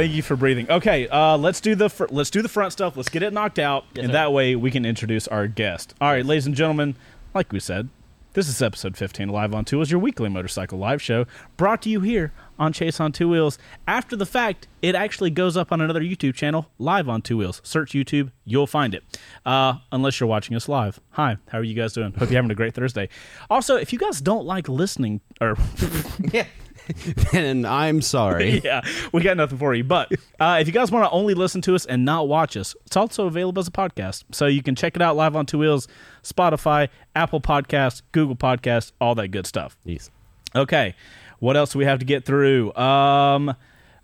Thank you for breathing. Okay, uh, let's do the fr- let's do the front stuff. Let's get it knocked out, and sir. that way we can introduce our guest. All right, ladies and gentlemen, like we said, this is episode 15 Live on Two Wheels, your weekly motorcycle live show, brought to you here on Chase on Two Wheels. After the fact, it actually goes up on another YouTube channel, Live on Two Wheels. Search YouTube, you'll find it. Uh, unless you're watching us live. Hi, how are you guys doing? Hope you're having a great Thursday. Also, if you guys don't like listening, or Yeah. and I'm sorry. yeah, we got nothing for you. But uh, if you guys want to only listen to us and not watch us, it's also available as a podcast. So you can check it out live on Two Wheels, Spotify, Apple Podcasts, Google Podcasts, all that good stuff. Yes. Okay, what else do we have to get through? Um,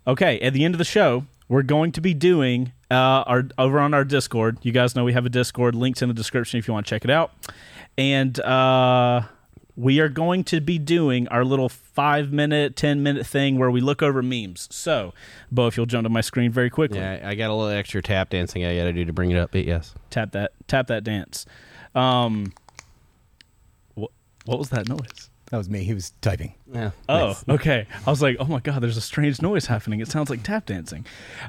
okay, at the end of the show, we're going to be doing uh, our over on our Discord. You guys know we have a Discord. Links in the description if you want to check it out. And uh, we are going to be doing our little five minute, ten minute thing where we look over memes. So, Bo, if you'll jump to my screen very quickly, Yeah, I got a little extra tap dancing I got to do to bring it up, but yes. tap that, tap that dance. Um, what what was that noise? That was me. He was typing. Yeah. Oh, okay. I was like, oh my god, there's a strange noise happening. It sounds like tap dancing.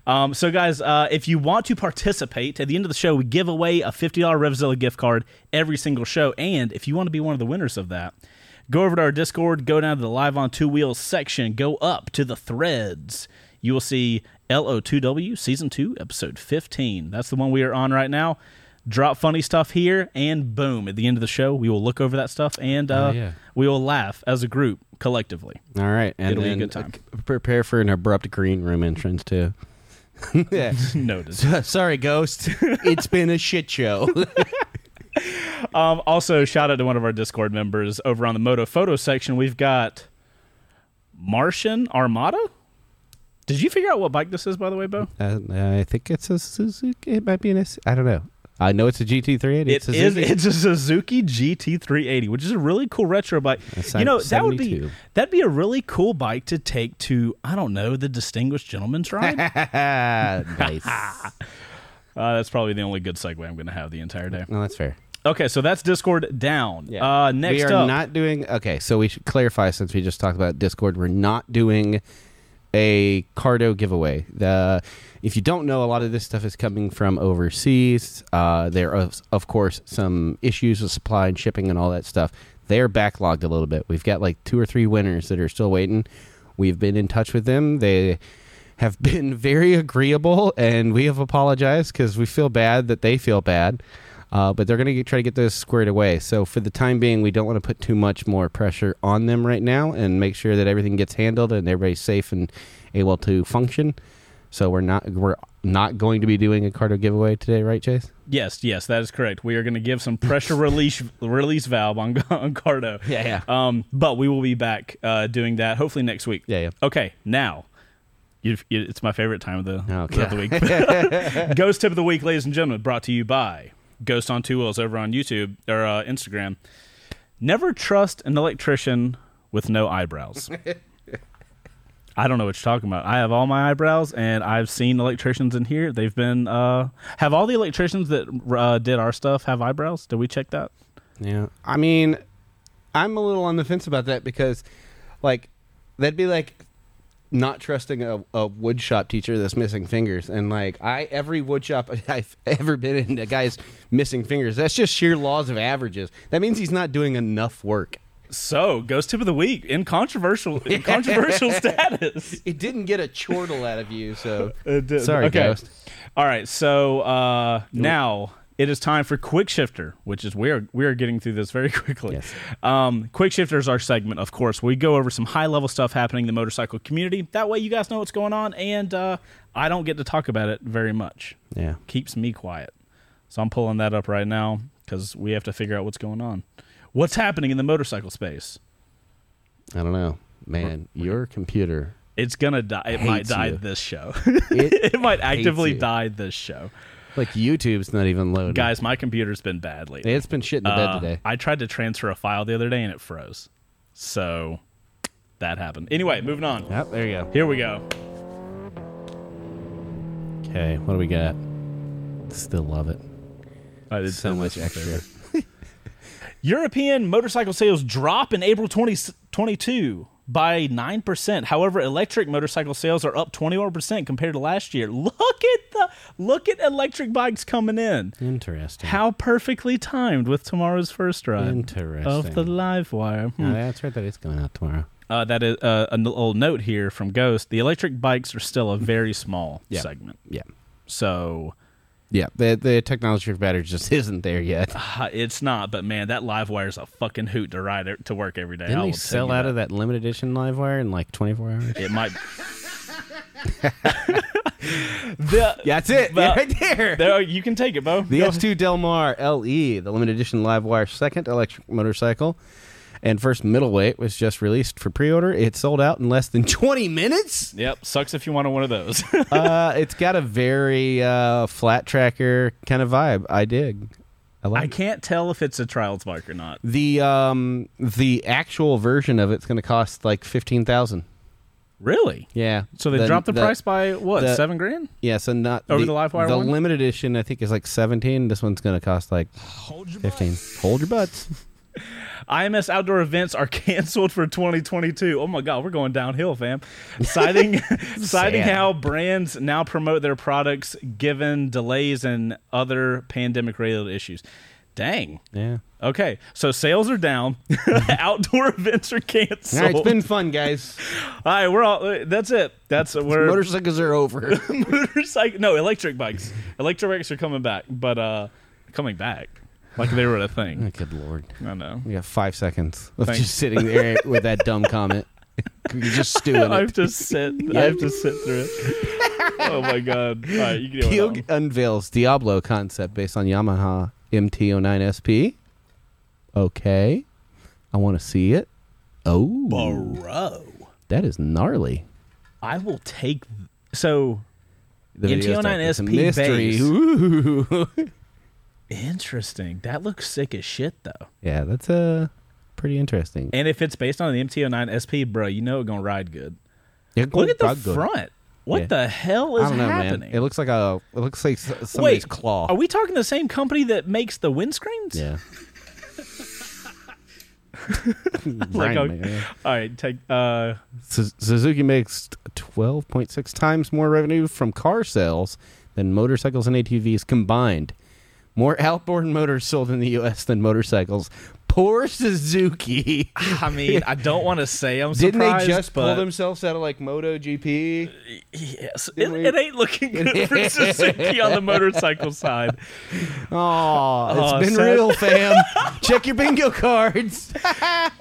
Um, so, guys, uh, if you want to participate, at the end of the show, we give away a fifty dollar Revzilla gift card every single show. And if you want to be one of the winners of that, go over to our Discord, go down to the Live on Two Wheels section, go up to the threads. You will see LO2W Season Two, Episode fifteen. That's the one we are on right now. Drop funny stuff here, and boom! At the end of the show, we will look over that stuff and uh, Oh, yeah. we will laugh as a group collectively. All right. And It'll be a good time. uh, prepare for an abrupt green room entrance, too. yeah. Noted. Sorry, Ghost. it's been a shit show. Um, also, shout out to one of our Discord members over on the Moto Photo section. We've got Martian Armada. Did you figure out what bike this is, by the way, Bo? uh, I think it's a Suzuki. It might be an S. I don't know. I know it's a GT380. It It's a is. Suzuki. It's a Suzuki GT380, which is a really cool retro bike. You know, that would be that'd be a really cool bike to take to I don't know the Distinguished Gentleman's Ride. nice. uh, that's probably the only good segue I'm going to have the entire day. No, that's fair. Okay, so that's Discord down. Uh, next we are up, not doing. Okay, so we should clarify since we just talked about Discord. We're not doing a Cardo giveaway. The if you don't know, a lot of this stuff is coming from overseas. Uh, there are of course some issues with supply and shipping and all that stuff. They're backlogged a little bit. We've got like two or three winners that are still waiting. We've been in touch with them. They have been very agreeable, and we have apologized because we feel bad that they feel bad. Uh, but they're going to try to get those squared away. So for the time being, we don't want to put too much more pressure on them right now, and make sure that everything gets handled and everybody's safe and able to function. So we're not we're not going to be doing a Cardo giveaway today, right, Chase? Yes, yes, that is correct. We are going to give some pressure release release valve on on Cardo. Yeah, yeah. Um, but we will be back uh, doing that hopefully next week. Yeah, yeah. Okay, now. You, you, it's my favorite time of the, Okay. of the week. Ghost tip of the week, ladies and gentlemen, brought to you by Ghost on Two Wheels over on YouTube or uh, Instagram. Never trust an electrician with no eyebrows. I don't know what you're talking about. I have all my eyebrows, and I've seen electricians in here. They've been uh, have all the electricians that uh, did our stuff have eyebrows? Did we check that? Yeah. I mean, I'm a little on the fence about that because, like, that'd be like not trusting a, a wood shop teacher that's missing fingers. And, like, I every woodshop I've ever been in, the guy's missing fingers. That's just sheer laws of averages. That means he's not doing enough work. So, ghost tip of the week in controversial in controversial status. It didn't get a chortle out of you, so. Sorry, Okay. Ghost. All right, so uh, now it is time for quick shifter, which is we are we are getting through this very quickly. Yes. Um, quick shifter is our segment, of course. We go over some high level stuff happening in the motorcycle community. That way, you guys know what's going on, and uh, I don't get to talk about it very much. Yeah. Keeps me quiet. So I'm pulling that up right now because we have to figure out what's going on. What's happening in the motorcycle space? I don't know. Man, your computer. It's gonna die. It might die you. this show. It, it might actively die this show. Like, YouTube's not even loading. Guys, my computer's been bad lately. It's been shit in the Uh, bed today. I tried to transfer a file the other day and it froze. So that happened. Anyway, moving on. Yep, there you go. Here we go. Okay, what do we got? Still love it. I did So much this was my extra. European motorcycle sales drop in April 2022 by 9%. However, electric motorcycle sales are up 21% compared to last year. Look at the look at electric bikes coming in. Interesting. How perfectly timed with tomorrow's first ride Interesting. of the LiveWire. Hmm. Yeah, that's right. That is going out tomorrow. Uh, that is uh, a little note here from Ghost. The electric bikes are still a very small Yeah. segment. Yeah. So Yeah. The the technology for batteries just isn't there yet. uh, it's not, but man, that LiveWire is a fucking hoot to ride to work every day. Didn't will they sell out that. of that limited edition LiveWire in like 24 hours? It might. the, That's it. Well, right there. there, you can take it, Bo. The S2 Del Mar LE, the limited edition live wire second electric motorcycle, and first middleweight was just released for pre-order. It sold out in less than 20 minutes. Yep, sucks if you want one of those. uh, it's got a very uh, flat tracker kind of vibe. I dig. I like I can't tell if it's a trials bike or not. the um the actual version of it's going to cost like fifteen thousand. Really? Yeah. So they dropped the, price by what? the- seven grand? Yeah, so not Over the Livewire The one? limited edition I think is like seventeen. This one's going to cost like fifteen. Hold your butts. IMS outdoor events are canceled for 2022. Oh my god, we're going downhill, fam. Citing citing how brands now promote their products given delays and other pandemic related issues. Dang. Yeah. Okay, so sales are down. outdoor events are canceled. All right, it's been fun, guys. All right, we're all. uh, That's it. That's we're Motorcycles are over. motorcycle. No, electric bikes. Electric bikes are coming back, but uh, coming back like they were a thing. oh, good lord. I know. We got five seconds of Thanks. just sitting there with that dumb comment. You're just stewing I it. have to sit. I have to sit through it. Oh my god! All right, you can do Keelg it. unveils Diablo concept based on Yamaha MT-09 SP. Okay. I want to see it. Oh. Bro, That is gnarly. I will take. So The video MT-09 stuff is a SP mystery. base. Ooh. Interesting. That looks sick as shit, though. yeah, that's uh, pretty interesting. And if it's based on the MT-09 SP, bro, you know it's gonna ride good. Yeah, Look at the good. front. What Yeah. the hell is I don't know, happening? man. It looks like a. It looks like somebody's Wait, claw. Are we talking the same company that makes the windscreens? yeah. Like, okay. All right, take. Uh, Suzuki makes 12.6 times more revenue from car sales than motorcycles and ATVs combined. More outboard motors sold in the U.S. than motorcycles. Poor Suzuki. Ah, I mean, I don't want to say I'm Didn't they surprised, just pull but themselves out of like MotoGP? yes, it, Didn't we- it ain't looking good for Suzuki on the motorcycle side. Oh, it's Oh, been sad. real, fam. Check your bingo cards.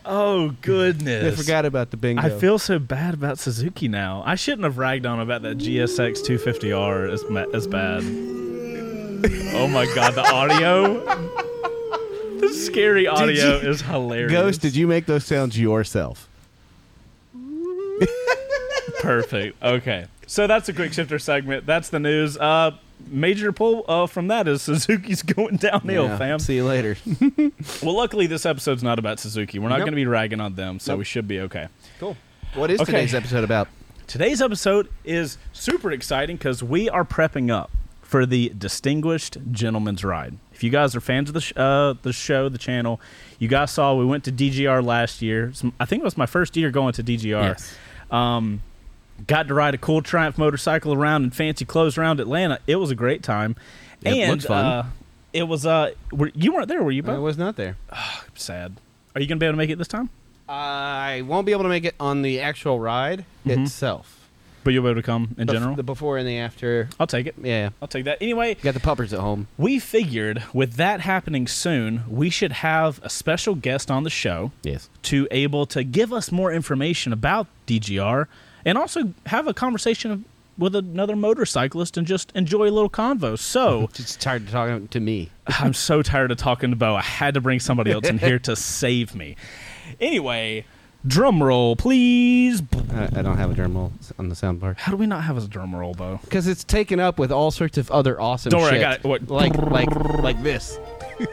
Oh goodness. I goodness! forgot about the bingo. I feel so bad about Suzuki now. I shouldn't have ragged on about that GSX 250R as ma- as bad. Oh my god, the audio. The scary audio you- is hilarious. Ghost, did you make those sounds yourself? Perfect. Okay. So that's a quick shifter segment. That's the news. Uh major pull uh, from that is Suzuki's going downhill, Yeah. fam. See you later. Well, luckily this episode's not about Suzuki. We're not Nope. going to be ragging on them, so Nope. we should be okay. cool. What is Okay. today's episode about? Today's episode is super exciting because we are prepping up for the Distinguished Gentleman's Ride. If you guys are fans of the sh- uh, the show, the channel, you guys saw we went to DGR last year. I think it was my first year going to DGR. Yes. Um, got to ride a cool Triumph motorcycle around in fancy clothes around Atlanta. It was a great time. It and fun. Uh, it was. Uh, were, you weren't there, were you? I was not there. Sad. Are you gonna be able to make it this time? I won't be able to make it on the actual ride Mhm. itself. But you'll be able to come in Bef- general. the before and the after. I'll take it. Yeah, I'll take that. Anyway, you got the puppers at home. we figured with that happening soon, we should have a special guest on the show Yes. to able to give us more information about DGR and also have a conversation with another motorcyclist and just enjoy a little convo. So Just tired of talking to me. I'm so tired of talking to Bo. I had to bring somebody else in here to save me. Anyway, drum roll, please. I, I don't have a drum roll on the sound bar How do we not have a drum roll, though? because it's taken up with all sorts of other awesome. Don't worry, I got it. What- Like like like this.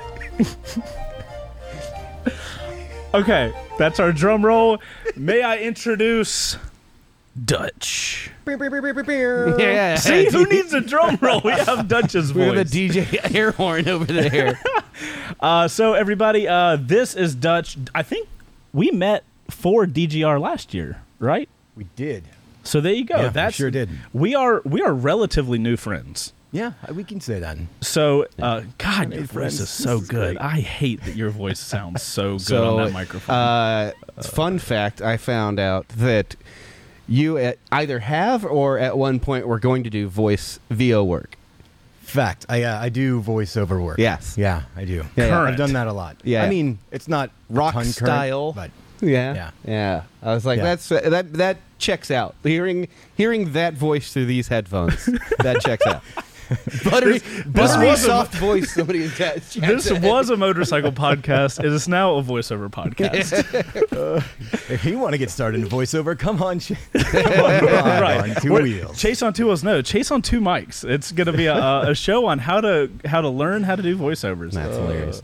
Okay, that's our drum roll. May I introduce Dutch? yeah. See, who needs a drum roll? We have Dutch's voice. We have voice. the DJ air horn over there. Uh, so everybody, uh, this is Dutch. I think we met for DGR last year, right? We did. So there you go. Yeah, we That's sure did. We are we are relatively new friends. Yeah, we can say that. So, uh, God, made your voice friends. is so This is good. great. I hate that your voice sounds so good so, on that microphone. Uh, fun fact: I found out that you at, either have or at one point were going to do voice VO work. Fact. I uh, I do voiceover work. Yes. Yeah, I do. Yeah, yeah. Current. I've done that a lot. Yeah. I mean, it's not Rock ton current, style. but Yeah, Yeah. yeah. I was like, Yeah. that's uh, that that checks out. Hearing hearing that voice through these headphones, that checks out. Buttery, buttery was a- soft voice. Somebody attached. this was a motorcycle podcast. It is now a voiceover podcast. if you want to get started in voiceover, come on, Ch- come on, right. on two We're- wheels. Chase on two wheels. No, Chase on two mics. It's going to be a, a a show on how to how to learn how to do voiceovers. That's hilarious.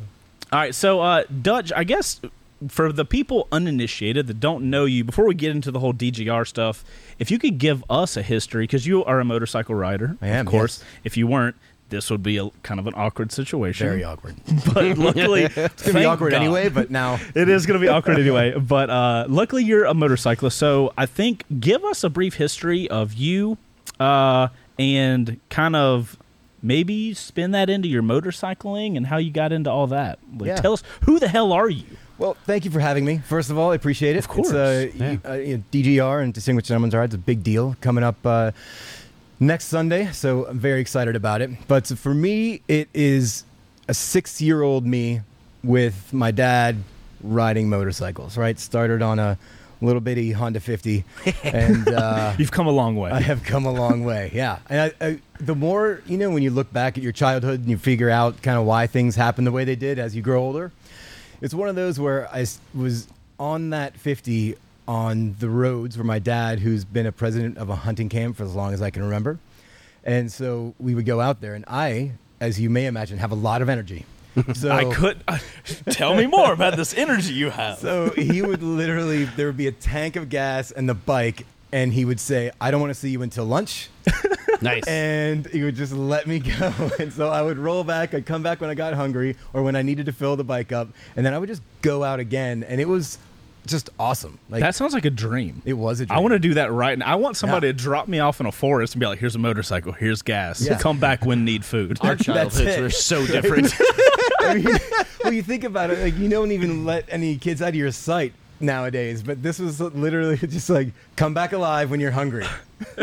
All right, so uh, Dutch, I guess for the people uninitiated that don't know you, before we get into the whole DGR stuff, if you could give us a history, because you are a motorcycle rider, I am, of course. yes. If you weren't, this would be a kind of an awkward situation. Very awkward. But luckily, It's gonna be awkward anyway, but now it is going to be awkward anyway. But uh, luckily, you're a motorcyclist. So I think give us a brief history of you uh, and kind of maybe spin that into your motorcycling and how you got into all that. Like, Yeah. Tell us who the hell are you? Well, thank you for having me. First of all, I appreciate it. Of course, It's, uh, yeah. you- uh, you know, DGR and Distinguished Gentleman's Ride is a big deal coming up uh, next Sunday, so I'm very excited about it. But for me, it is a six year old me with my dad riding motorcycles, right? Started on a little bitty Honda 50. And. Uh, You've come a long way. I have come a long way. Yeah, and I, I, the more you know, when you look back at your childhood and you figure out kind of why things happen the way they did as you grow older, it's one of those where I was on that fifty on the roads where my dad, who's been a president of a hunting camp for as long as I can remember, and so we would go out there, and I, as you may imagine, have a lot of energy. So I could uh, tell me more about this energy you have. so he would literally, there would be a tank of gas and the bike, and he would say, "I don't want to see you until lunch." Nice. and he would just let me go. And so I would roll back. I'd come back when I got hungry or when I needed to fill the bike up, and then I would just go out again. And it was just awesome. Like that sounds like a dream. it was a dream. I want to do that right now. I want somebody Yeah. to drop me off in a forest and be like, "Here's a motorcycle. Here's gas. Yeah. Come back when need food." Our childhoods were so different. I mean, well, you think about it, like you don't even let any kids out of your sight nowadays. But this was literally just like come back alive when you're hungry.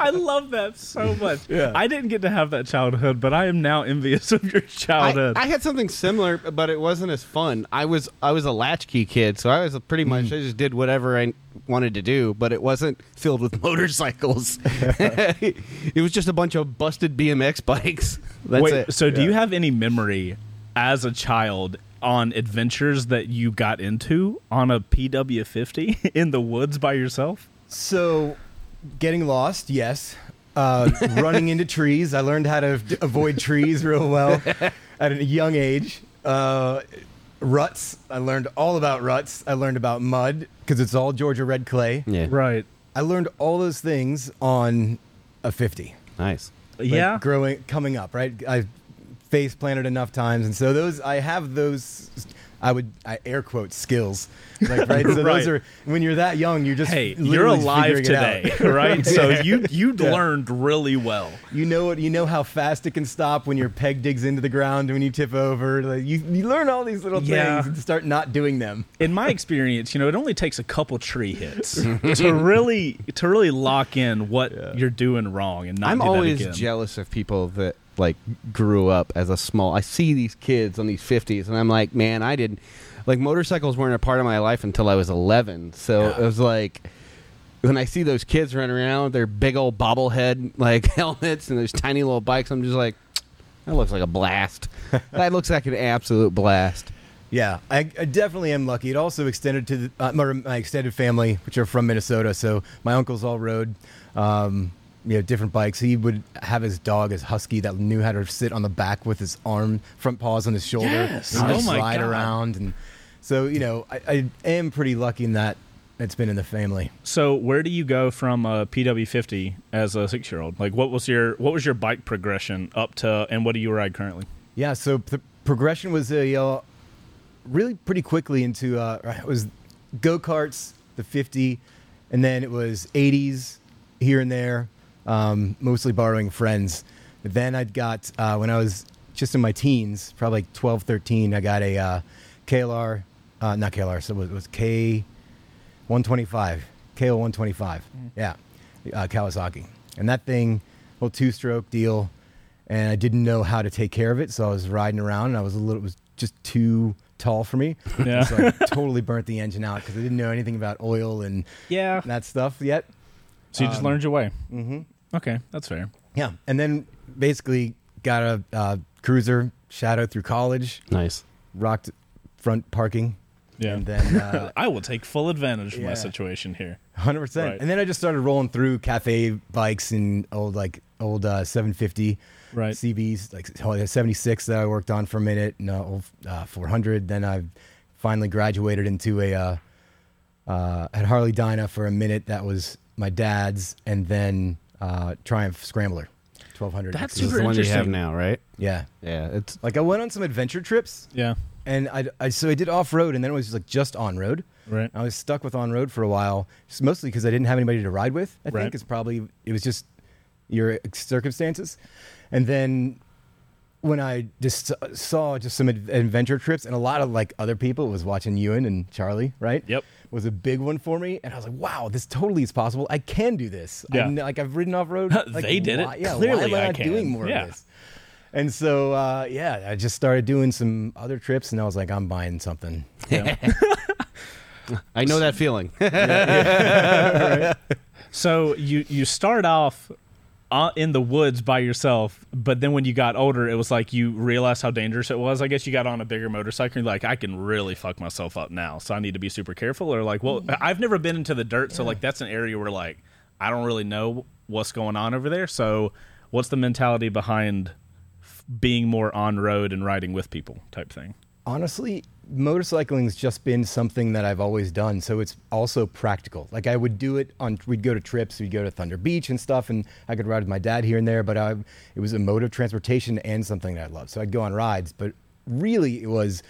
I love that so much. Yeah. I didn't get to have that childhood, but I am now envious of your childhood. I had something similar, but it wasn't as fun. I was I was a latchkey kid, so I was a pretty much mm. I just did whatever I wanted to do, but it wasn't filled with motorcycles. it was just a bunch of busted BMX bikes. That's Wait, it. so do Yeah. you have any memory as a child on adventures that you got into on a PW50 in the woods by yourself? So, getting lost, yes. Uh, running into trees, I learned how to d- avoid trees real well at a young age. Uh, ruts, I learned all about ruts. I learned about mud because it's all Georgia red clay. yeah, Right. I learned all those things on a 50. nice. like, yeah. growing coming up right i face planted enough times and so those i have those i would I air quote skills like right so Right. those are when you're that young you're just Hey, you're alive today, right? So you you Yeah. learned really well. you know what you know how fast it can stop when your peg digs into the ground when you tip over like you, you learn all these little Yeah. things and start not doing them In my experience, you know, it only takes a couple tree hits to really to really lock in what you're doing wrong and not I'm do that always again. jealous of people that like grew up as a small. I see these kids on these 50s, and I'm like, man, I didn't. Like motorcycles weren't a part of my life until I was 11. So Yeah. it was like when I see those kids running around with their big old bobblehead like helmets and those tiny little bikes, I'm just like, that looks like a blast. that looks like an absolute blast. Yeah, I, I definitely am lucky. It also extended to the, uh, my, my extended family, which are from Minnesota. So my uncles all rode, um, you know, different bikes. He would have his dog, his husky, that knew how to sit on the back with his arm, front paws on his shoulder, Yes. and Oh just my slide God. around. And so, you know, I, I am pretty lucky in that it's been in the family. So where do you go from a PW50 as a six year old? Like what was your what was your bike progression up to, and what do you ride currently? Yeah, so the progression was a uh, really pretty quickly into uh, it was go karts, the 50, and then it was 80s here and there, um, mostly borrowing friends. Then I'd got uh, when I was just in my teens, probably like 12, 13, I got a uh, KLR, uh, not KLR, so it was, it was K 125, KO 125. Yeah, uh, Kawasaki. And that thing, little two stroke deal. And I didn't know how to take care of it. So I was riding around and I was a little, it was just too tall for me. Yeah. So I totally burnt the engine out because I didn't know anything about oil and Yeah. that stuff yet. So you just Um, learned your way. Mm-hmm. Okay, that's fair. Yeah. And then basically got a uh, cruiser shadow through college, Nice. rocked front parking. Yeah. And then uh, I will take full advantage of my situation here. Hundred percent. Right. And then I just started rolling through cafe bikes and old like old uh, 750 Right. CBs, like oh, 76 that I worked on for a minute, and uh, old uh, 400. Then I finally graduated into a uh, uh, at Harley Dyna for a minute. That was my dad's, and then uh, Triumph Scrambler 1200. That's This is super the one you have interesting. now, right? Yeah. Yeah. It's Like I went on some adventure trips, Yeah. and I, I so I did off road, and then it was like just on road. Right. I was stuck with on road for a while, just mostly because I didn't have anybody to ride with. I Right. think it's probably it was just your circumstances, and then when I just saw just some ad- adventure trips and a lot of like other people was watching Ewan and Charlie, right? Yep. Was a big one for me, and I was like, wow, this totally is possible. I can do this. Yeah. I'm, like I've ridden off road. Like, They did it. why- Yeah, Clearly why am I I not can. doing more Yeah. of this? And so, uh, yeah, I just started doing some other trips, and I was like, I'm buying something. Yeah. I know that feeling. so you you start off Uh, in the woods by yourself, but then when you got older, it was like you realized how dangerous it was. I guess you got on a bigger motorcycle. And you're like, I can really fuck myself up now, so I need to be super careful. Or like, well, mm. I've never been into the dirt, so like that's an area where like I don't really know what's going on over there. So what's the mentality behind f- being more on road and riding with people type thing? honestly motorcycling's just been something that i've always done so it's also practical. Like i would do it on we'd go to trips we'd go to thunder beach and stuff and i could ride with my dad here and there but I, it was a mode of transportation and something that i loved. So i'd go on rides but really it was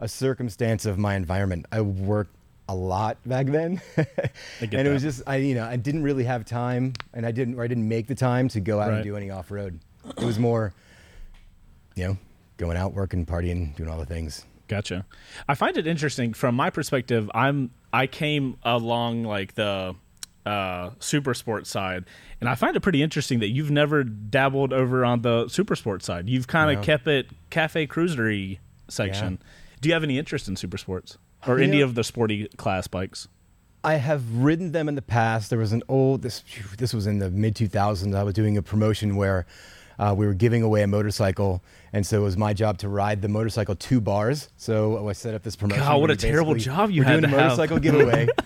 a circumstance of my environment. I worked a lot back then. And get it was just i you know i didn't really have time and i didn't or i didn't make the time to go out Right. and do any off-road. It was more you know going out working partying doing all the things Gotcha. I find it interesting from my perspective. I'm I came along like the uh, super sports side, and I find it pretty interesting that you've never dabbled over on the super sports side. You've kind of No. kept it cafe cruisery section. Do you have any interest in super sports or You any of the sporty class bikes? I have ridden them in the past. There was an old this this was in the mid 2000s. I was doing a promotion where uh, we were giving away a motorcycle, and so it was my job to ride the motorcycle two bars. So I set up this promotion. God, what a terrible job you we're had doing a have. motorcycle giveaway.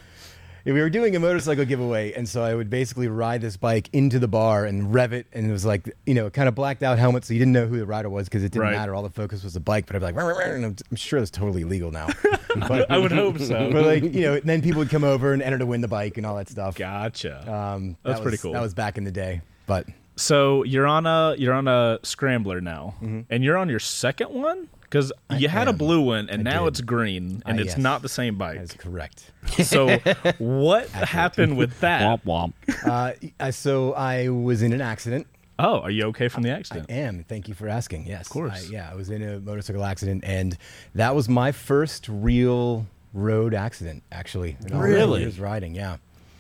We were doing a motorcycle giveaway, and so I would basically ride this bike into the bar and rev it, and it was like you know, kind of blacked out helmet, so you didn't know who the rider was because it didn't Right. matter. All the focus was the bike, but I'd be like, and I'm, I'm sure that's totally illegal now. but, I would hope so. but like you know, then people would come over and enter to win the bike and all that stuff. Gotcha. Um, That's that pretty cool. That was back in the day, but So you're on a you're on a scrambler now, and you're on your second one because you had a blue one and now did. it's green, and Ah, it's yes. not the same bike. that's correct. So what happened with that? womp womp. uh, so I was in an accident. Oh, are you okay from the I accident? am. Thank you for asking. Yes, of course. yeah, I was in a motorcycle accident, and that was my first real road accident. Actually, in all my Really? years riding. Yeah.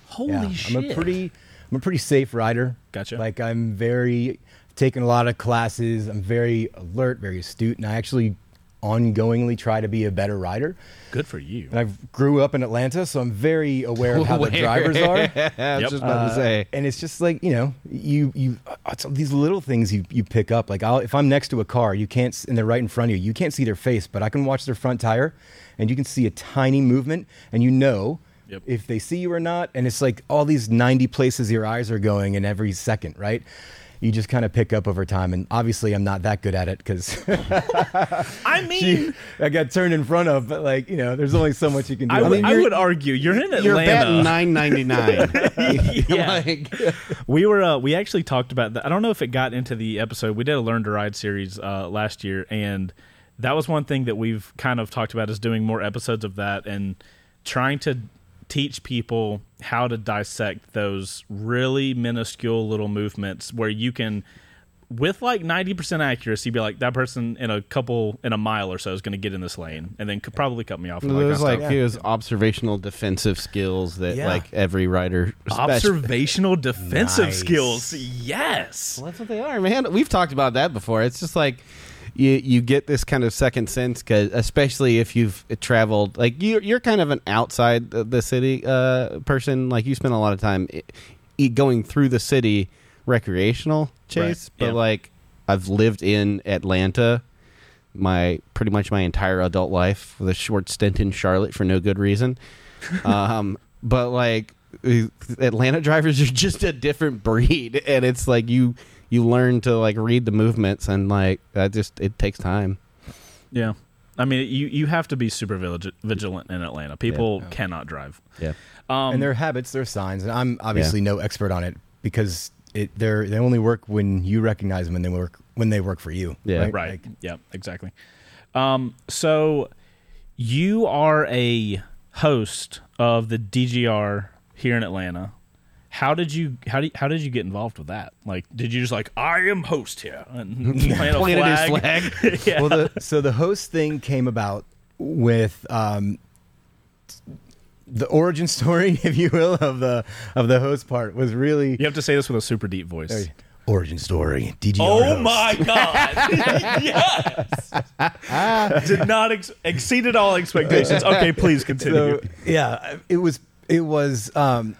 Holy yeah. shit! I'm a pretty, I'm a pretty safe rider. Gotcha. Like I'm very taken a lot of classes. I'm very alert, very astute, and I actually ongoingly try to be a better rider. good for you. And I grew up in Atlanta, so I'm very aware of how the drivers are. I was Yep. just about to say. and it's just like you know, you you uh, it's these little things you you pick up. Like I'll, if I'm next to a car, you can't, s- and they're right in front of you, you can't see their face, but I can watch their front tire, and you can see a tiny movement, and you know. Yep. If they see you or not, and it's like all these 90 places your eyes are going in every second, right? You just kind of pick up over time, and obviously I'm not that good at it because I mean, I got turned in front of. But like you know, there's only so much you can do. I, would, mean, I you're- would argue you're in Atlanta. You're batting nine ninety nine. Yeah. Like, we were uh, we actually talked about that. I don't know if it got into the episode. We did a learn to ride series uh, last year, and that was one thing that we've kind of talked about is doing more episodes of that. And trying to teach people how to dissect those really minuscule little movements where you can with like 90% accuracy be like that person in a couple in a mile or so is going to get in this lane and then could probably cut me off and all that There's like stuff. it was observational defensive skills that Yeah. like every writer spec- observational defensive Nice. skills yes Well, that's what they are, man. We've talked about that before. It's just like you you get this kind of second sense, cause especially if you've traveled, like you you're kind of an outside the the city uh, person. Like you spend a lot of time going through the city recreational chase, Right, but yeah. like I've lived in Atlanta my pretty much my entire adult life with a short stint in Charlotte for no good reason. um, but like Atlanta drivers are just a different breed, and it's like you you learn to like read the movements, and like that just it takes time. yeah i mean you you have to be super vigilant in atlanta people Yeah. cannot drive Yeah, um and their habits, their signs. And I'm obviously no expert on it because it they're they only work when you recognize them and they work when they work for you. Yeah. right Like, yeah exactly um so you are a host of the dgr here in atlanta how did you how did how did you get involved with that like did you just like i am host here and plant a Planted his flag, flag. yeah. well, the, so the host thing came about with um, the origin story, if you will, of the of the host part was really you have to say this with a super deep voice origin story. DGR Oh host. my god! yes, did not ex- exceeded all expectations. Okay, please continue. So yeah, it was it was um,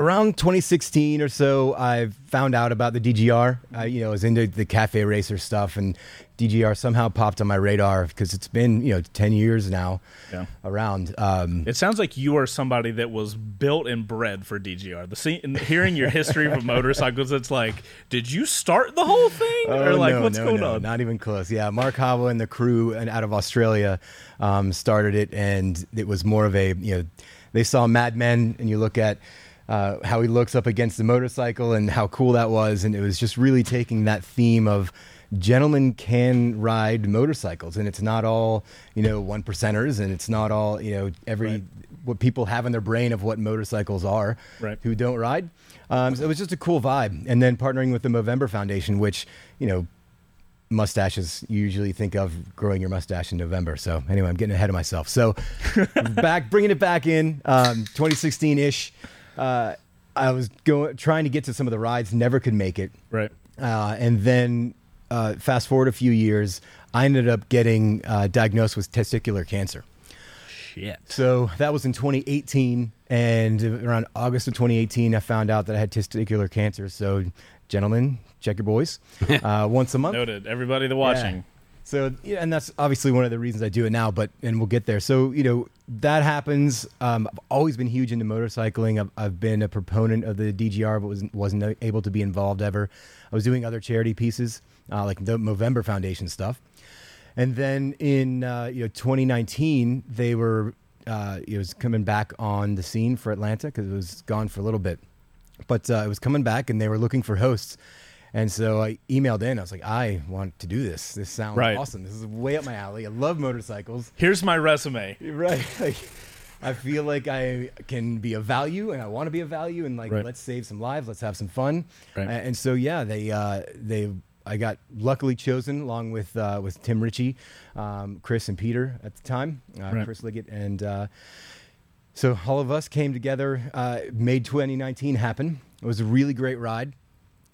around 2016 or so. I found out about the DGR. I, you know, I was into the cafe racer stuff, and DGR somehow popped on my radar because it's been you know 10 years now Yeah. around. Um, It sounds like you are somebody that was built and bred for DGR. The scene, hearing your history of motorcycles, it's like, did you start the whole thing, or Oh, like, no, what's no, going no, on? Not even close. Yeah, Mark Hawwa and the crew and out of Australia um, started it, and it was more of a you know they saw Mad Men, and you look at. Uh, how he looks up against the motorcycle and how cool that was, and it was just really taking that theme of gentlemen can ride motorcycles, and it's not all you know one percenters, and it's not all you know every Right. what people have in their brain of what motorcycles are Right. who don't ride. Um, so it was just a cool vibe. And then partnering with the Movember Foundation, which, you know, mustaches you usually think of growing your mustache in November. So anyway, I'm getting ahead of myself. So back, bringing it back in, um, 2016 ish. Uh, I was going trying to get to some of the rides, never could make it. Right. Uh, and then uh, fast forward a few years, I ended up getting uh, diagnosed with testicular cancer. Shit. So that was in 2018, and around August of 2018, I found out that I had testicular cancer. So, gentlemen, check your boys uh, once a month. Noted. Everybody that watching. Yeah. So, yeah, and that's obviously one of the reasons I do it now. But and we'll get there. So, you know, that happens. Um, I've always been huge into motorcycling. I've, I've been a proponent of the DGR, but wasn't wasn't able to be involved ever. I was doing other charity pieces, uh, like the Movember Foundation stuff. And then in uh, you know 2019, they were uh, it was coming back on the scene for Atlanta because it was gone for a little bit, but uh, it was coming back and they were looking for hosts. And so I emailed in. I was like, I want to do this. This sounds Right. awesome. This is way up my alley. I love motorcycles. Here's my resume. Right. Like, I feel like I can be of value, and I want to be of value, and like Right. let's save some lives, let's have some fun. Right. And so yeah, they uh, they I got luckily chosen along with uh, with Tim Ritchie, um, Chris and Peter at the time, uh, Right. Chris Liggett, and uh, so all of us came together, uh, made 2019 happen. It was a really great ride.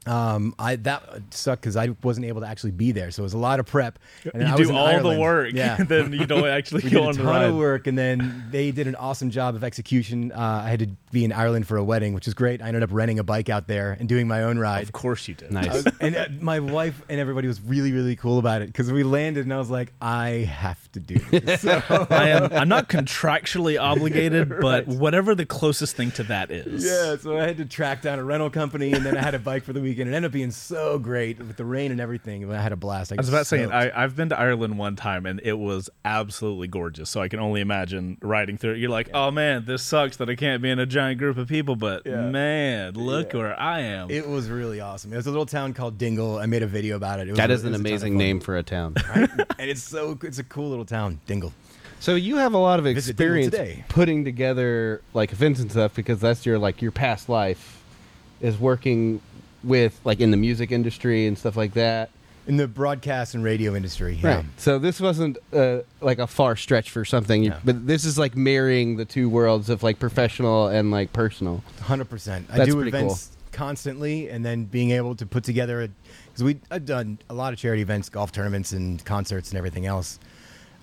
Um, I that sucked because I wasn't able to actually be there, so it was a lot of prep. And You I was do in all Ireland. the work, Yeah, then you don't actually we go did a on the ton ride. of work, and then they did an awesome job of execution. Uh, I had to be in Ireland for a wedding, which was great. I ended up renting a bike out there and doing my own ride. Of course you did. Nice. I was- and uh, my wife and everybody was really, really cool about it because we landed, and I was like, I have to do this. So, I am. I'm not contractually obligated, but whatever the closest thing to that is. yeah, so I had to track down a rental company, and then I had a bike for the weekend. Weekend. It ended up being so great with the rain and everything. I had a blast. I was about saying I, I've been to Ireland one time and it was absolutely gorgeous. So I can only imagine riding through it. You're like, oh man, this sucks that I can't be in a giant group of people, but Yeah. man, look Yeah. where I am. It was really awesome. It was a little town called Dingle. I made a video about it. it was That a- is it an was a amazing name for a town. and it's so it's a cool little town, Dingle. So you have a lot of experience putting together like events and stuff because that's your like your past life is working with like in the music industry and stuff like that. In the broadcast and radio industry. Yeah. So this wasn't uh, like a far stretch for something, No. but this is like marrying the two worlds of like professional and like personal. Hundred percent. I do pretty events constantly, and then being able to put together because we I've done a lot of charity events, golf tournaments, and concerts and everything else.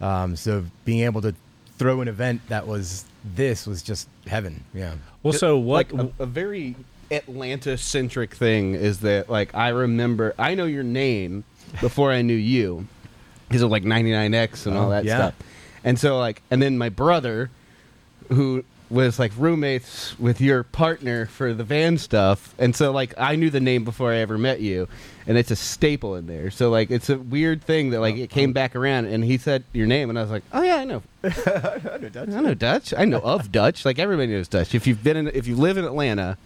Um, so being able to throw an event that was this was just heaven. Yeah. well, so what? Like a, a very Atlanta centric thing is that like I remember I know your name before I knew you because of like 99x and all Oh, that yeah. stuff. And so like and then my brother who was like roommates with your partner for the van stuff and so like I knew the name before I ever met you and it's a staple in there. So like it's a weird thing that like it came oh. back around and he said your name and I was like, "Oh yeah, I know I know Dutch. I know Dutch. I know of Dutch. Like everybody knows Dutch. If you've been in, if you live in Atlanta,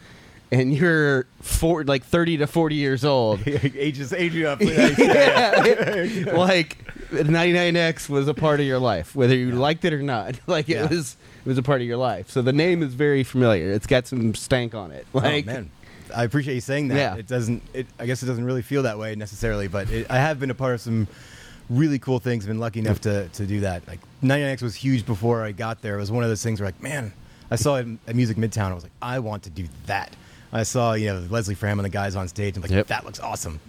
and you're four, like thirty to forty years old, ages aging up. yeah, like 99x was a part of your life, whether you liked it or not. Like it Yeah. was, it was a part of your life. So the name is very familiar. It's got some stank on it. Oh, like, oh man, I appreciate you saying that. Yeah. It doesn't. It, I guess it doesn't really feel that way necessarily, but it, I have been a part of some really cool things. Been lucky enough to to do that. Like 99X was huge before I got there. It was one of those things where like, man, I saw it at Music Midtown. I was like, I want to do that. I saw you know Leslie Fram and the guys on stage. I'm like, Yep. that looks awesome.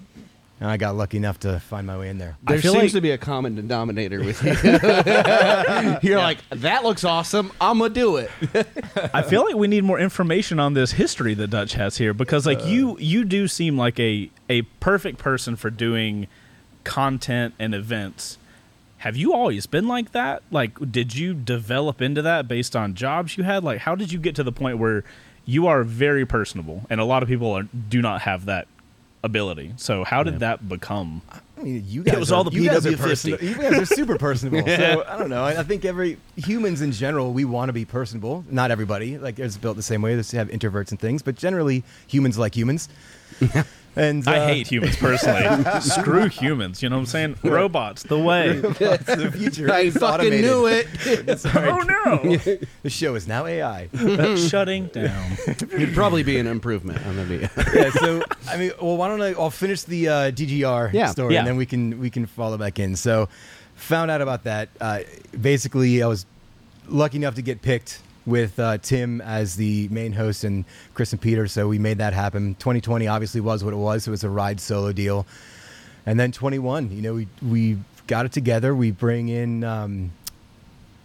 And I got lucky enough to find my way in there. There seems like- to be a common denominator with you. You're like, that looks awesome. I'm gonna do it. I feel like we need more information on this history that Dutch has here because like you you do seem like a a perfect person for doing content and events. Have you always been like that? Like did you develop into that based on jobs you had? Like how did you get to the point where you are very personable and a lot of people are, do not have that ability. So how did that become? I mean, you guys. It was are, all the you guys are PW50. personal- You guys are super personable. So I don't know. I, I think every humans in general, we want to be personable. Not everybody, like it's built the same way. There's have introverts and things, but generally humans like humans. and uh, I hate humans personally. Screw humans. You know what I'm saying? Robots, the way. It's the future. I fucking automated. knew it. It's oh no! The show is now AI. Shutting down. It'd probably be an improvement on the video. yeah. So I mean, well, why don't I? I'll finish the uh, DGR Yeah. story, Yeah. and then we can we can follow back in. So, found out about that. Uh, basically, I was lucky enough to get picked with uh, Tim as the main host and Chris and Peter. So we made that happen. 2020 obviously was what it was. It was a ride solo deal, and then 21. You know, we we got it together. We bring in. Um,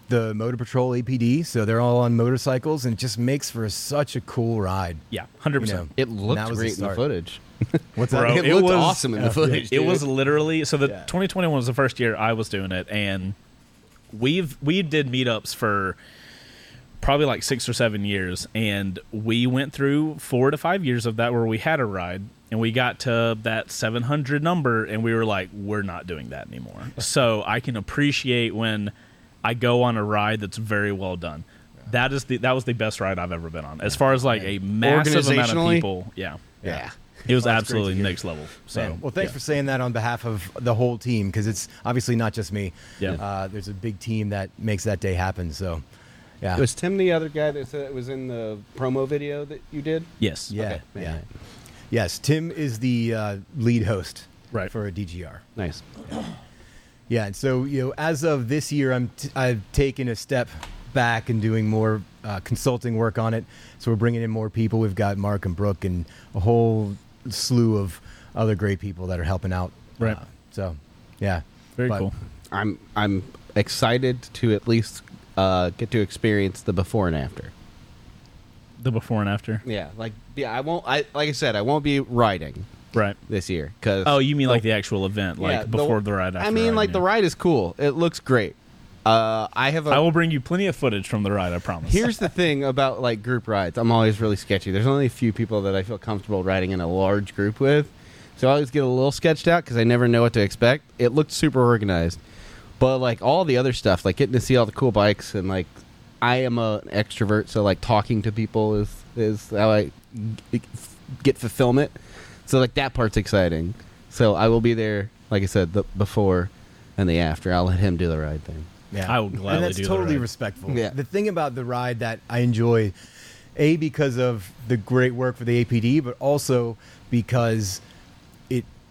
the Motor Patrol APD, so they're all on motorcycles, and it just makes for such a cool ride. Yeah, hundred You know, percent. It That looked was the great in the footage. What's Bro, it, it looked was- awesome in the uh, footage. It dude. was literally so. The Yeah. 2021 was the first year I was doing it, and we've we did meetups for probably like six or seven years, and we went through four to five years of that where we had a ride, and we got to that 700 number, and we were like, we're not doing that anymore. so I can appreciate when I go on a ride that's very well done. That is the that was the best ride I've ever been on. As far as like a massive amount of people, yeah, yeah. it was Well, that's great to absolutely next level. So Man, well, thanks yeah. for saying that on behalf of the whole team because it's obviously not just me. Yeah. Uh, there's a big team that makes that day happen. So, yeah. Was Tim the other guy that said it was in the promo video that you did? yes, yeah. Okay, yeah. man. Yes. Tim is the uh, lead host Right. for a DGR. Nice. Yeah. And so, you know, as of this year, I'm t- I've taken a step back and doing more uh, consulting work on it. So we're bringing in more people. We've got Mark and Brooke and a whole slew of other great people that are helping out. Right. Uh, so, yeah. Very But- cool. I'm I'm excited to at least uh, get to experience the before and after. The before and after. Yeah, like yeah, I won't. I like I said, I won't be riding Right. this year because Oh, you mean like the actual event, like Yeah, before the, ride? After I mean, ride, like the ride is cool. It looks great, Uh, I have a. I will bring you plenty of footage from the ride. I promise. Here's the thing about like group rides. I'm always really sketchy. There's only a few people that I feel comfortable riding in a large group with, so I always get a little sketched out because I never know what to expect. It looked super organized, but like all the other stuff, like getting to see all the cool bikes and like I am a, an extrovert, so like talking to people is is how I get fulfillment. So like that part's exciting. So I will be there, like I said, the before and the after. I'll let him do the ride thing. Yeah, I will gladly and that's do the totally ride. respectful. Yeah. The thing about the ride that I enjoy, a because of the great work for the APD, but also because it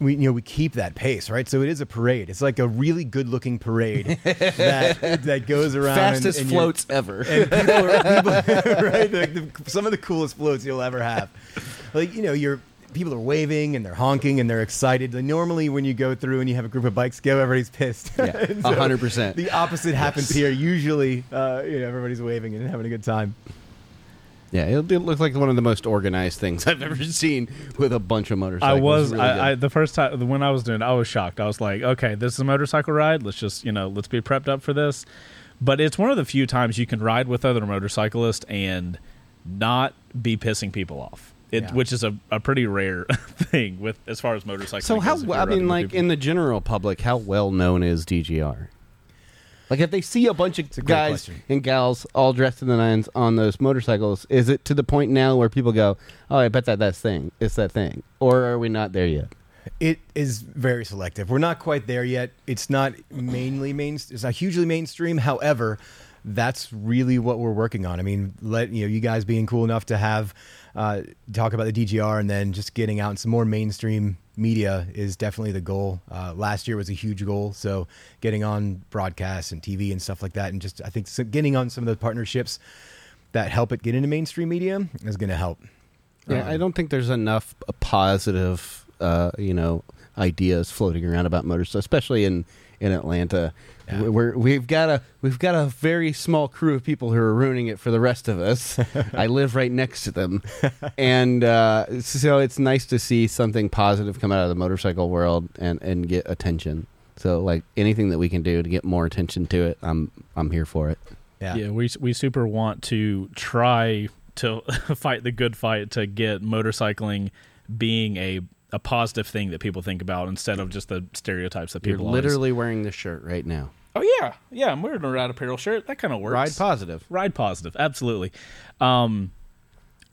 we you know we keep that pace right. So it is a parade. It's like a really good looking parade that that goes around Fastest and, and floats ever. and people are people, right like the, some of the coolest floats you'll ever have like you know you're people are waving and they're honking and they're excited like, normally when you go through and you have a group of bikes go everybody's pissed Yeah, hundred percent. the opposite happens here usually uh, you know everybody's waving and having a good time Yeah, it, it looked like one of the most organized things I've ever seen with a bunch of motorcycles. I was Really I, I the first time when I was doing it, I was shocked. I was like, okay, this is a motorcycle ride. Let's just you know let's be prepped up for this. But it's one of the few times you can ride with other motorcyclists and not be pissing people off. It, Yeah. which is a, a pretty rare thing with as far as motorcycles. so how goes, if you're I mean, like people. in the general public, how well known is DGR? Like if they see a bunch of a guys question. and gals all dressed in the nines on those motorcycles, is it to the point now where people go, "Oh, I bet that that's thing. It's that thing," or are we not there yet? it is very selective we're not quite there yet it's not mainly main it's not hugely mainstream however that's really what we're working on i mean let you know you guys being cool enough to have uh, talk about the dgr and then just getting out in some more mainstream media is definitely the goal. Uh, last year was a huge goal. So getting on broadcasts and tv and stuff like that and just i think so getting on some of the partnerships that help it get into mainstream media is going to help. Yeah, Um, I don't think there's enough uh, positive, uh, you know, ideas floating around about motors, especially in in Atlanta. Yeah. We're, we've got a we've got a very small crew of people who are ruining it for the rest of us. I live right next to them, and uh, so it's nice to see something positive come out of the motorcycle world and and get attention. So like anything that we can do to get more attention to it, I'm I'm here for it. yeah, yeah, we we super want to try to fight the good fight to get motorcycling being a a positive thing that people think about instead of just the stereotypes that people You're people always- literally wearing this shirt right now. Oh yeah, yeah. I'm wearing a ride apparel shirt. That kind of works. Ride positive. Ride positive. Absolutely. Um,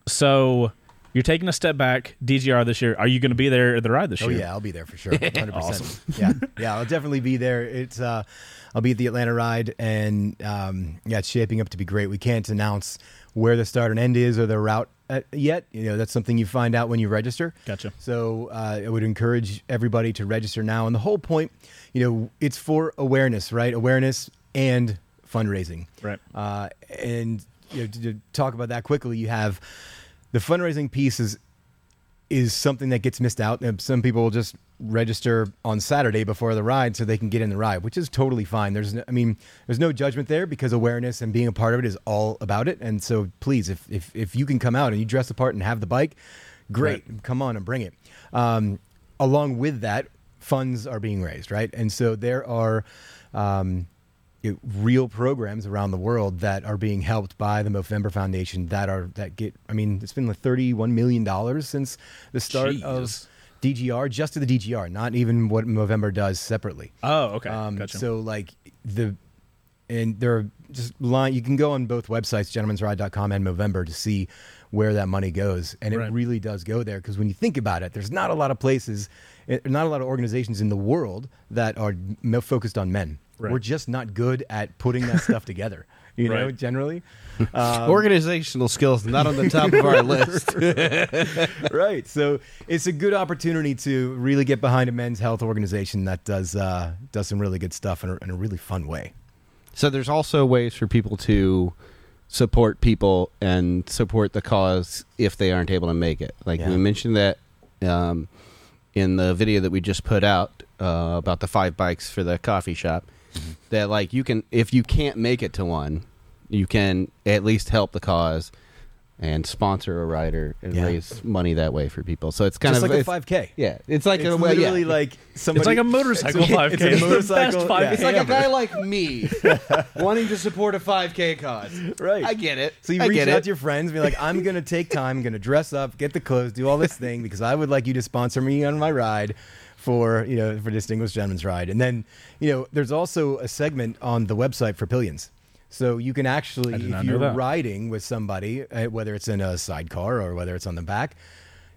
so you're taking a step back, DGR this year. Are you going to be there at the ride this Oh year? Oh yeah, I'll be there for sure. 100%. Awesome. yeah, yeah, I'll definitely be there. It's uh, I'll be at the Atlanta ride, and um, yeah, it's shaping up to be great. We can't announce where the start and end is or the route uh, yet. You know, that's something you find out when you register. Gotcha. So uh, I would encourage everybody to register now. And the whole point, you know, it's for awareness, right? Awareness and fundraising. Right. Uh, and you know, to, to talk about that quickly, you have the fundraising piece is is something that gets missed out. And some people will just register on Saturday before the ride so they can get in the ride, which is totally fine. There's, no, I mean, there's no judgment there because awareness and being a part of it is all about it. And so, please, if if if you can come out and you dress the part and have the bike, great, come on and bring it. Um, along with that, funds are being raised, right? And so there are. Um, know, real programs around the world that are being helped by the Movember Foundation that are that get I mean it's been like 31 million dollars since the start Jeez. of DGR just to the DGR not even what Movember does separately Oh, okay. um, gotcha. so like the and there are just line you can go on both websites gentleman'sride.com and Movember to see where that money goes and it really does go there because when you think about it there's not a lot of places eh, not a lot of organizations in the world that are focused on men Right. we're just not good at putting that stuff together you know generally um, Organizational skills not on the top of our list. right so it's a good opportunity to really get behind a men's health organization that does uh, does some really good stuff in a, in a really fun way So there's also ways for people to support people and support the cause if they aren't able to make it. Like Yeah. we mentioned that um, in the video that we just put out uh, about the five bikes for the coffee shop. That like you can if you can't make it to one, you can at least help the cause and sponsor a rider and Yeah. raise money that way for people. So it's kind Just of like a 5K. Yeah, it's like It's a well, literally yeah. like somebody. It's like a motorcycle 5K. It's a It's the motorcycle. best 5K yeah. It's like a guy like me wanting to support a 5K cause. Right. I get it. So you I reach get out it. to your friends, and be like, "I'm gonna take time, I'm gonna dress up, get the clothes, do all this thing because I would like you to sponsor me on my ride for you know for Distinguished Gentleman's Ride." And then you know, there's also a segment on the website for pillions. So you can actually, I did not if you're riding with somebody, uh, whether it's in a sidecar or whether it's on the back,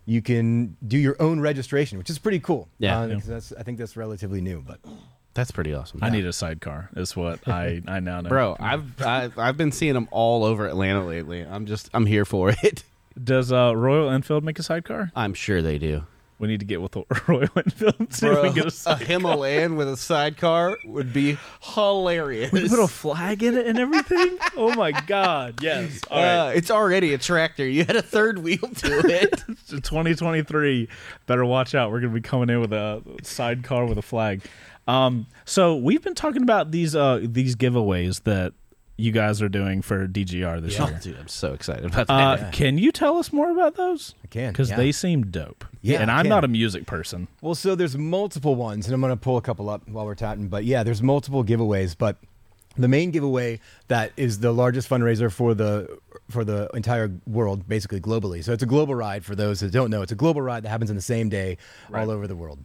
you can do your own registration, which is pretty cool. Yeah. Uh, Yeah. 'cause that's I think that's relatively new, but That's pretty awesome. I need a sidecar. Is what I I now know. Bro, I've, I've I've been seeing them all over Atlanta lately. I'm just I'm here for it. does uh, Royal Enfield make a sidecar? I'm sure they do. We need to get with Royal Enfield. and See if we Bro, can get a a sidecar. Himalayan with a sidecar would be hilarious. We put a flag in it and everything. oh my god! Yes. All right. Uh, it's already a tractor. You had a third wheel to it. 2023 better watch out we're going to be coming in with a sidecar with a flag um, so we've been talking about these uh, these giveaways that you guys are doing for DGR this oh, year. dude, I'm so excited about Uh, that. Can you tell us more about those? I can, because yeah. they seem dope. Yeah, and I I'm can. not a music person. Well, so there's multiple ones, and I'm going to pull a couple up while we're chatting. But yeah, there's multiple giveaways. But the main giveaway that is the largest fundraiser for the for the entire world, basically globally. So it's a global ride for those that don't know. It's a global ride that happens in the same day all over the world.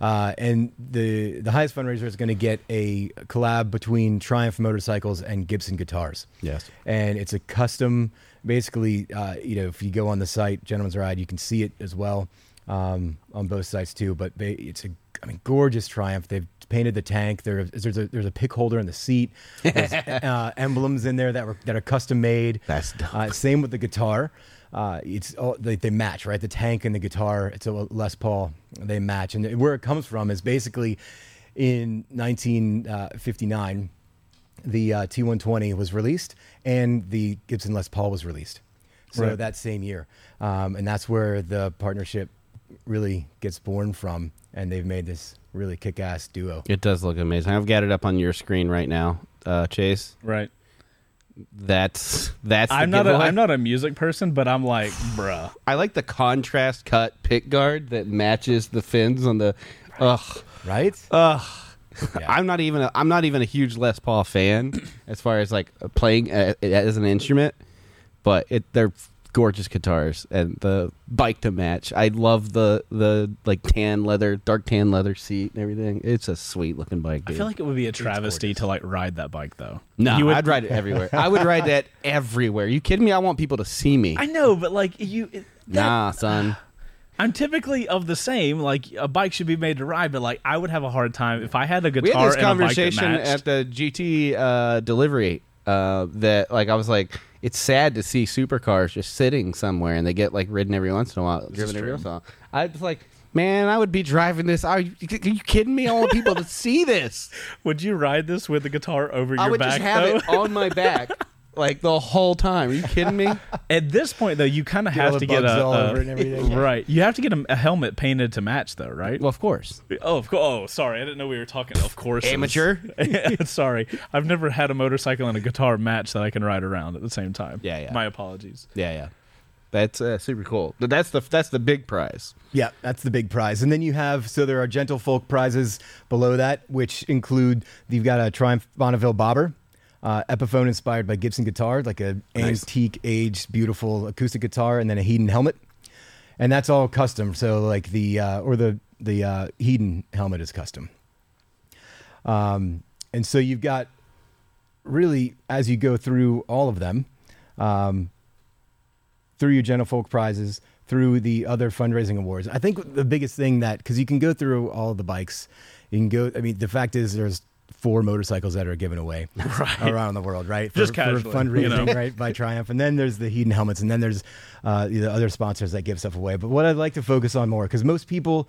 Uh, and the the highest fundraiser is going to get a collab between Triumph Motorcycles and Gibson Guitars. Yes. and it's a custom. Basically, uh, you know, if you go on the site, Gentleman's Ride, you can see it as well um, on both sites too. But they, it's a, I mean, gorgeous Triumph. They've painted the tank. There, there's a there's a pick holder in the seat. There's uh, emblems in there that were that are custom made. That's dope. Uh, same with the guitar. Uh, it's all, they, they match, right? The tank and the guitar. It's a Les Paul. They match, and where it comes from is basically in 1959 the uh, T120 was released and the Gibson Les Paul was released. So Right. that same year. Um, and that's where the partnership really gets born from. And they've made this really kick ass duo. It does look amazing. I've got it up on your screen right now, uh, Chase. Right. That's that's. The I'm not a, giveaway. I'm not a music person, but I'm like, bruh. I like the contrast cut pick guard that matches the fins on the. Ugh, Right? ugh. Yeah. I'm not even. A, I'm not even a huge Les Paul fan as far as like playing as an instrument, but it they're gorgeous guitars and the bike to match. I love the the like tan leather, dark tan leather seat and everything. It's a sweet looking bike. I feel like it would be a travesty to like ride that bike though. no, You would- I'd ride it everywhere. I would ride that everywhere. You kidding me? I want people to see me. I know, but like you, that- nah, son. I'm typically of the same. Like a bike should be made to ride, but like I would have a hard time if I had a guitar we had this and a bike that conversation matched. at the GT uh, delivery uh, that like I was like, it's sad to see supercars just sitting somewhere and they get like ridden every once in a while, driven every once in a while. I was like, man, I would be driving this. Are you, are you kidding me? I want people to see this. Would you ride this with the guitar over your back? I would back just have though? it on my back. Like the whole time. Are you kidding me? At this point, though, you kind of have to get a, all a- over and everything. right. You have to get a, a helmet painted to match, though, right? Well, of course. oh, of course. Oh, sorry, I didn't know we were talking. Of course, Amateur? sorry, I've never had a motorcycle and a guitar match that I can ride around at the same time. Yeah, yeah. My apologies. Yeah, yeah. That's uh, super cool. That's the that's the big prize. Yeah, that's the big prize. And then you have, so there are gentle folk prizes below that, which include, you've got a Triumph Bonneville Bobber, uh, Epiphone inspired by Gibson guitar, like a Nice. antique, aged, beautiful acoustic guitar, and then a Hedon helmet. And that's all custom. So like the, uh, or the, the uh, Hedon helmet is custom. Um, and so you've got really, as you go through all of them, um, through your Gentle Folk prizes, through the other fundraising awards. I think the biggest thing that because you can go through all the bikes, you can go. I mean, the fact is there's four motorcycles that are given away Right. around the world, right? For, Just for casually, fundraising, you know. right? By Triumph, and then there's the Hedon helmets, and then there's uh, the other sponsors that give stuff away. But what I'd like to focus on more because most people,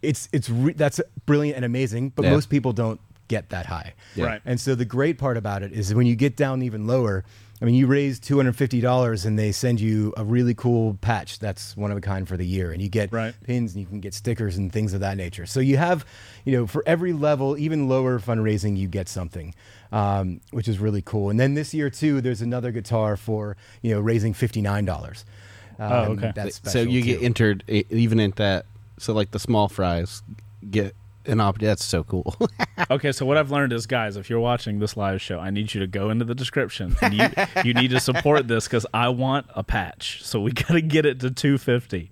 it's it's re- that's brilliant and amazing, but Yeah. most people don't get that high. Yeah. Right. And so the great part about it is when you get down even lower, I mean, you raise two hundred fifty dollars, and they send you a really cool patch that's one of a kind for the year, and you get Right. pins, and you can get stickers and things of that nature. So you have, you know, for every level, even lower fundraising, you get something, um, which is really cool. And then this year too, there's another guitar for you know raising fifty nine dollars. Um, Oh, okay. That's so special, you get entered e- even at that. So like the small fries get an op. That's so cool. Okay, so what I've learned is, guys, if you're watching this live show, I need you to go into the description. And you you need to support this because I want a patch. So we got to get it to 250.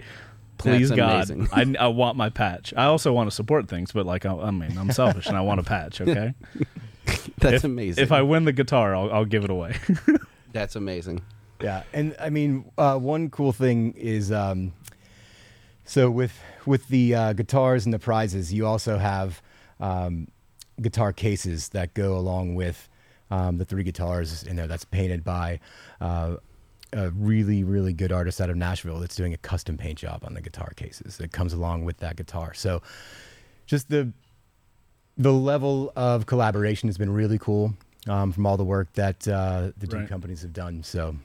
Please, That's God. I, I want my patch. I also want to support things, but like I, I mean, I'm selfish and I want a patch. Okay, that's if, amazing. If I win the guitar, I'll, I'll give it away. that's amazing. Yeah, and I mean, uh, one cool thing is, um, so with with the uh, guitars and the prizes, you also have um, guitar cases that go along with um, the three guitars in there. That's painted by uh, a really really good artist out of Nashville that's doing a custom paint job on the guitar cases. That comes along with that guitar. So just the the level of collaboration has been really cool um, from all the work that uh, the two Right. companies have done. So.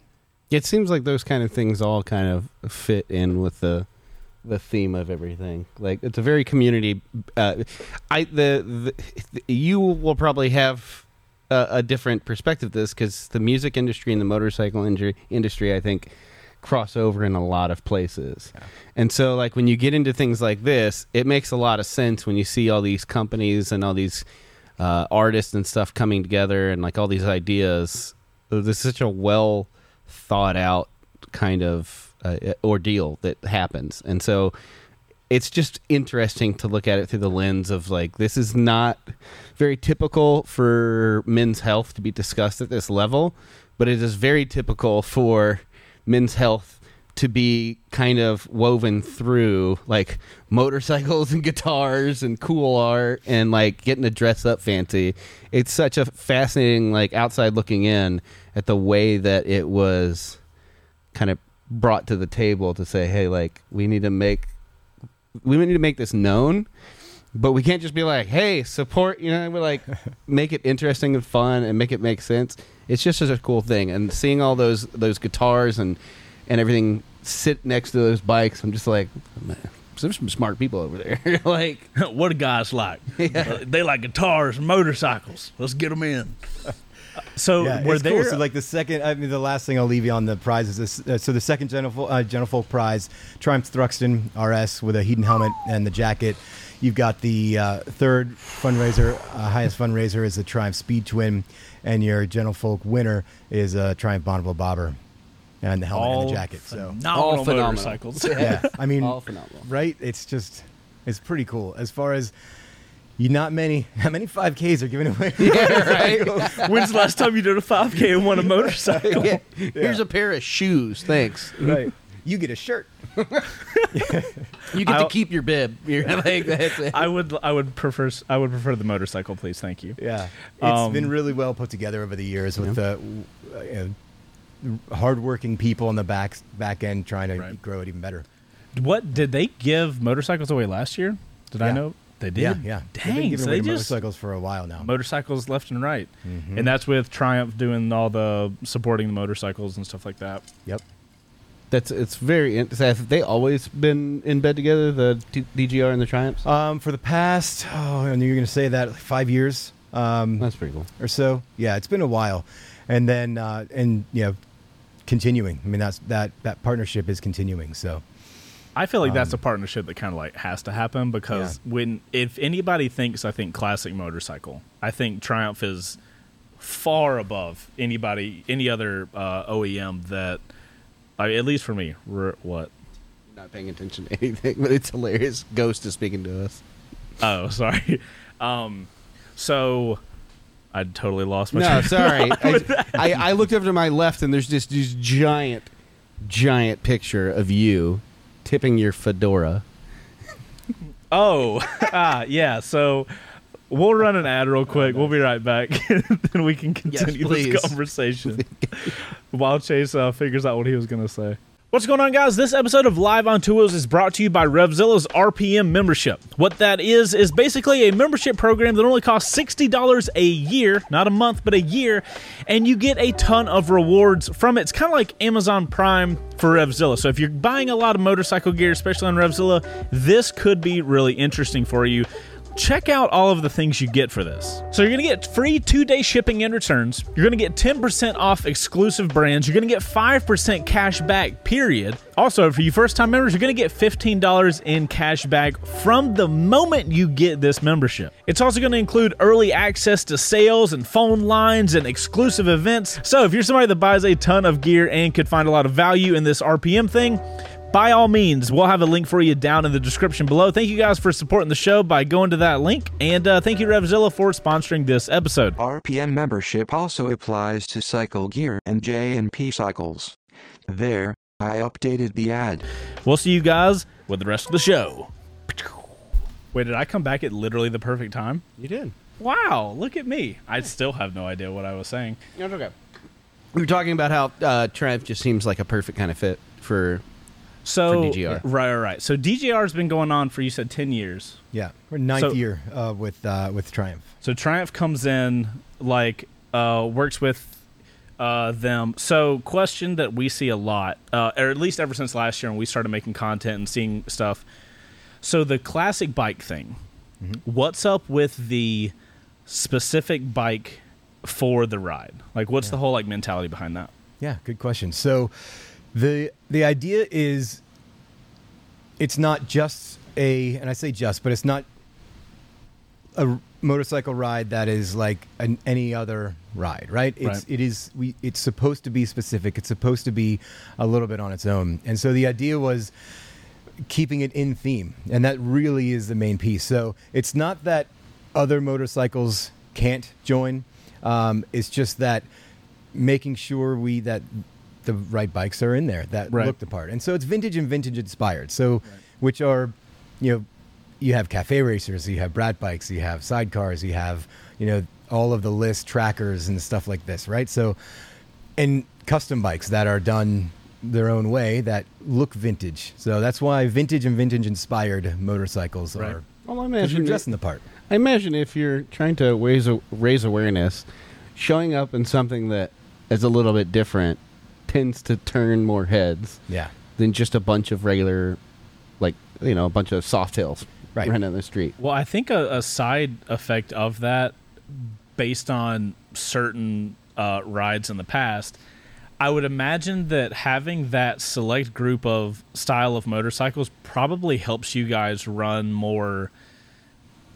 It seems like those kind of things all kind of fit in with the the theme of everything. Like it's a very community. Uh, I the, the you will probably have a, a different perspective this because the music industry and the motorcycle industry, industry, I think, cross over in a lot of places. Yeah. And so, like when you get into things like this, it makes a lot of sense when you see all these companies and all these uh, artists and stuff coming together and like all these ideas. This is such a well thought out kind of uh, ordeal that happens, and so it's just interesting to look at it through the lens of like this is not very typical for men's health to be discussed at this level, but it is very typical for men's health to be kind of woven through like motorcycles and guitars and cool art and like getting to dress up fancy. It's such a fascinating like outside looking in at the way that it was kind of brought to the table to say, hey, like we need to make we need to make this known, but we can't just be like, hey, support. You know, we're like make it interesting and fun and make it make sense. It's just such a cool thing, and seeing all those those guitars and and everything sit next to those bikes, I'm just like, man, there's some smart people over there. like, what do guys like? Yeah. Uh, they like guitars and motorcycles. Let's get them in. So Yeah, were there? cool. So like the second, I mean, the last thing I'll leave you on the prizes is uh, so the second Gentle, uh, Gentlefolk prize, Triumph Thruxton RS with a Hedon helmet and the jacket. You've got the uh, third fundraiser, uh, highest fundraiser is the Triumph Speed Twin, and your Gentlefolk winner is a Triumph Bonneville Bobber, and the helmet all and the jacket. So phenomenal All phenomenal. motorcycles. yeah, I mean, all phenomenal. right? It's just, it's pretty cool as far as. You not many, how many 5Ks are given away? Yeah, right. When's the last time you did a 5K and won a motorcycle? Yeah. Here's a pair of shoes. Thanks. right. You get a shirt. You get I'll- to keep your bib. You're like that's it. I would I would prefer I would prefer the motorcycle, please. Thank you. Yeah, it's Um, been really well put together over the years with the uh, you know, hardworking people on the back back end trying to Right. grow it even better. What did they give motorcycles away last year? Did I know they did? Yeah, yeah. They've been Dang, giving so away they just motorcycles for a while now. motorcycles left and right, Mhm. and that's with Triumph doing all the supporting the motorcycles and stuff like that. Yep. That's it's very. in- Have they always been in bed together? The T- DGR and the Triumphs. Um, for the past, oh, and you're going to say that like five years um, That's pretty cool. or so. Yeah, it's been a while, and then uh, and you know, continuing. I mean, that's that that partnership is continuing. So I feel like that's a Um, partnership that kind of like has to happen because when if anybody thinks I think classic motorcycle, I think Triumph is far above anybody any other uh, OEM that I, mean, at least for me. R- what? Not paying attention to anything, but it's hilarious. Ghost is speaking to us. Oh, sorry. Um, so I totally lost my. No, train sorry. I. I, I looked over to my left, and there's just this giant, giant picture of you tipping your fedora. Oh, ah, yeah. So we'll run an ad real quick. We'll be right back, then we can continue please. this conversation while Chase uh, figures out what he was going to say. What's going on, guys? This episode of Live on Wheels is brought to you by RevZilla's RPM membership. What that is, is basically a membership program that only costs $60 a year, not a month, but a year, and you get a ton of rewards from it. It's kind of like Amazon Prime for RevZilla. So if you're buying a lot of motorcycle gear, especially on RevZilla, this could be really interesting for you check out all of the things you get for this. So you're going to get free two-day shipping and returns. You're going to get 10% off exclusive brands. You're going to get 5% cash back, period. Also, for you first-time members, you're going to get $15 in cash back from the moment you get this membership. It's also going to include early access to sales and phone lines and exclusive events. So if you're somebody that buys a ton of gear and could find a lot of value in this RPM thing, by all means, we'll have a link for you down in the description below. Thank you guys for supporting the show by going to that link. And uh, thank you, RevZilla, for sponsoring this episode. RPM membership also applies to Cycle Gear and J&P Cycles. There, I updated the ad. We'll see you guys with the rest of the show. Wait, did I come back at literally the perfect time? You did. Wow, look at me. I still have no idea what I was saying. That's okay. We were talking about how uh, Triumph just seems like a perfect kind of fit for. So, For DGR. right, right, right. So DGR has been going on for you said ten years. Yeah, we're ninth So- year uh, with uh, with Triumph. So Triumph comes in, like, uh, works with uh, them. So, question that we see a lot, uh, or at least ever since last year when we started making content and seeing stuff. So, the classic bike thing, what's up with the specific bike for the ride? Like, what's the whole like mentality behind that? Yeah, good question. So the the idea is it's not just a and I say just, but it's not a motorcycle ride that is like an, any other ride, right? It's Right. it is we it's supposed to be specific. It's supposed to be a little bit on its own. And so the idea was keeping it in theme and that really is the main piece so it's not that other motorcycles can't join um, it's just that making sure we that the right bikes are in there that Right. look the part and so it's vintage and vintage inspired so which are you know you have cafe racers you have brat bikes you have sidecars you have you know all of the list trackers and stuff like this right so and custom bikes that are done their own way that look vintage. So that's why vintage and vintage inspired motorcycles Right. are Well, I because you're imagine. dressing the part. I imagine if you're trying to raise raise awareness, showing up in something that is a little bit different tends to turn more heads Yeah. than just a bunch of regular, like you know, a bunch of soft tails Right. running on the street. Well, I think a, a side effect of that, based on certain uh, rides in the past, I would imagine that having that select group of style of motorcycles probably helps you guys run more.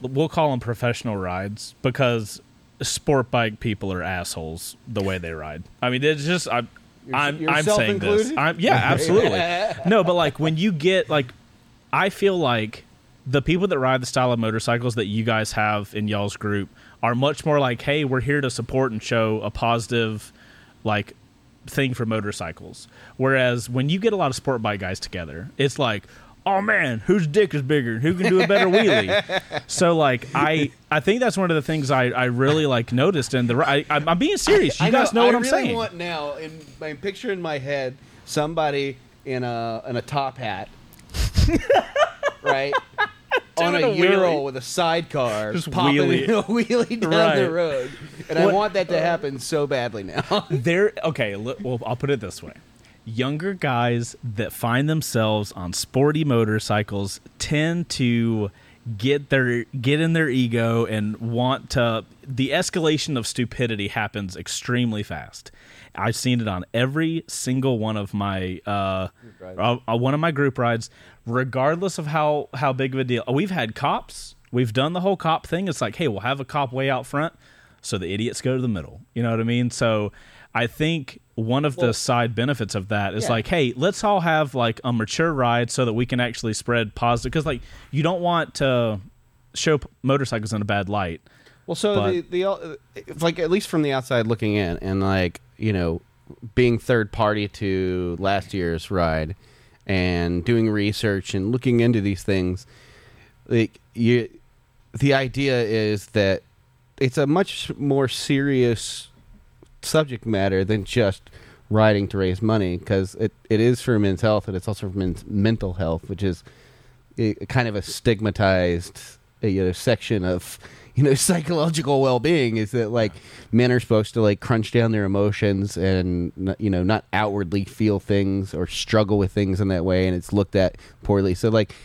We'll call them professional rides because sport bike people are assholes the way they ride. I mean, it's just I'm I'm, I'm saying this. I'm, yeah, absolutely. no, but like when you get like, I feel like the people that ride the style of motorcycles that you guys have in y'all's group are much more like, hey, we're here to support and show a positive, like, thing for motorcycles. Whereas when you get a lot of sport bike guys together, it's like, oh man, whose dick is bigger? Who can do a better wheelie? so like, I I think that's one of the things I, I really like noticed. And the I, I'm, I'm being serious. You guys know, what I I'm really saying. want now in my picture in my head somebody in a in a top hat, right? On a, Doing a Euro with a sidecar, Just popping wheelie. a wheelie down Right. the road, and I want that to uh, happen so badly now. there okay li- well i'll put it this way younger guys that find themselves on sporty motorcycles tend to get their get in their ego and want to the escalation of stupidity happens extremely fast. I've seen it on every single one of my uh, uh, one of my group rides regardless of how how big of a deal. We've had cops. We've done the whole cop thing. It's like hey we'll have a cop way out front so the idiots go to the middle. You know what I mean? So I think one of the side benefits of that is Yeah. like, hey, let's all have like a mature ride so that we can actually spread positive. Because like you don't want to show motorcycles in a bad light. Well, so But- the the uh, like at least from the outside looking in, and like you know, being third party to last year's ride, and doing research and looking into these things, like you, the idea is that it's a much more serious subject matter than just writing to raise money because it, it is for men's health and it's also for men's mental health, which is a, kind of a stigmatized you know section of you know psychological well-being is that like men are supposed to like crunch down their emotions and you know not outwardly feel things or struggle with things in that way and it's looked at poorly. So like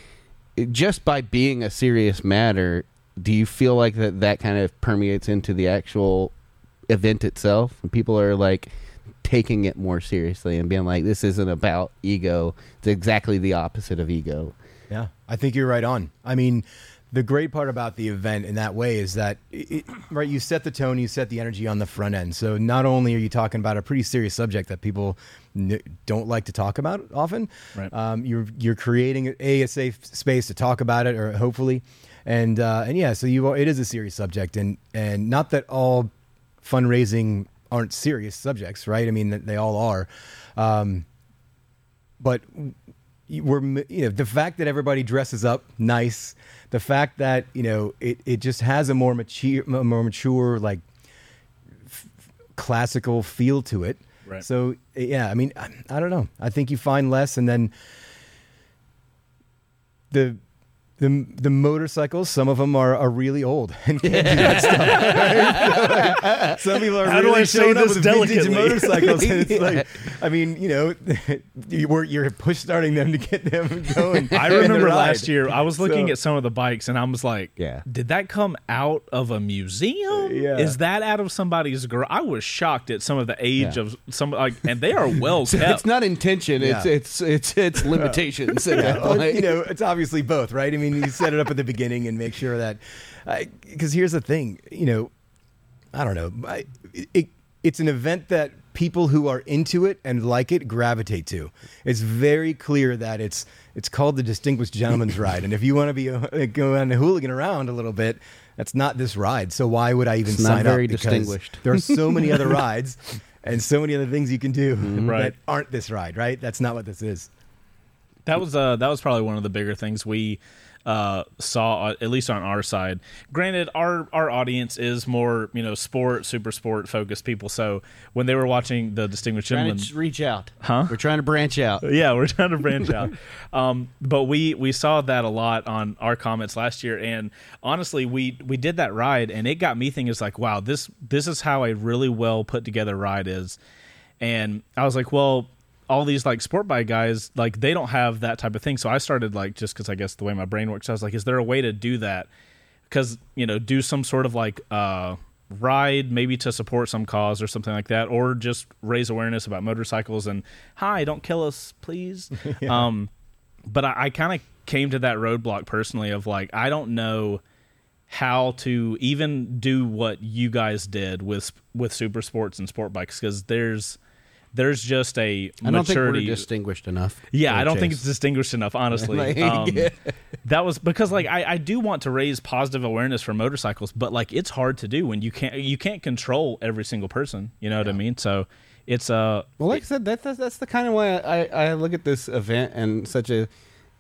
it- just by being a serious matter do you feel like that that kind of permeates into the actual event itself and people are like taking it more seriously and being like this isn't about ego it's exactly the opposite of ego Yeah, I think you're right on. I mean, the great part about the event in that way is that, it, it- right, you set the tone, you set the energy on the front end. So not only are you talking about a pretty serious subject that people n- don't like to talk about often, Right. um, you're you're creating a, a safe space to talk about it, or hopefully, and uh, and yeah, so you are, it is a serious subject, and and not that all fundraising aren't serious subjects, right? I mean, they all are. Um, but we're you know the fact that everybody dresses up nice the fact that you know it, it just has a more mature more mature like f- classical feel to it Right. so yeah i mean I, I don't know i think you find less and then the the, the motorcycles, some of them are, are really old and can't do that stuff. right? Some people are How do really I say showing up this with vintage motorcycles, and it's like, I mean, you know, you were you're push starting them to get them going. I remember last year I was looking So- at some of the bikes and I was like, Yeah. did that come out of a museum? Yeah. Is that out of somebody's garage? I was shocked at some of the age Yeah. of some like and they are well So kept. it's not intention. It's Yeah. it's it's it's limitations. at Yeah, well, you know, it's obviously both, right? I mean, you set it up at the beginning and make sure that, because here's the thing, you know, I don't know, I, it, it's an event that people who are into it and like it gravitate to. It's very clear that it's it's called the Distinguished Gentleman's Ride, and if you want to be a, go on a hooligan around a little bit. That's not this ride, so why would I even It's not sign very up? Because distinguished. There are so many other rides and so many other things you can do Right. that aren't this ride, right? That's not what this is. That was uh that was probably one of the bigger things we uh saw uh, at least on our side. Granted, our our audience is more you know sport, super sport focused people. So when they were watching the Distinguished Gentleman, reach out. Huh? We're trying to branch out. yeah, we're trying to branch out. Um, but we we saw that a lot on our comments last year, and honestly, we we did that ride, and it got me thinking. It's like, wow, this this is how a really well put together ride is. And I was like, well, all these like sport bike guys, like they don't have that type of thing. So I started like just because I guess the way my brain works, I was like, is there a way to do that? Because you know, do some sort of like uh ride maybe to support some cause or something like that or just raise awareness about motorcycles and hi don't kill us please um but i, I kind of came to that roadblock personally of like i don't know how to even do what you guys did with with super sports and sport bikes because there's there's just a I don't think maturity we're distinguished enough. yeah, I don't Chase. think it's distinguished enough, honestly. Like, um, yeah. That was because, like, I, I do want to raise positive awareness for motorcycles, but like, it's hard to do when you can't you can't control every single person. You know what I mean? So it's uh, Well, like I said, that's that's, that's the kind of way I, I look at this event in such a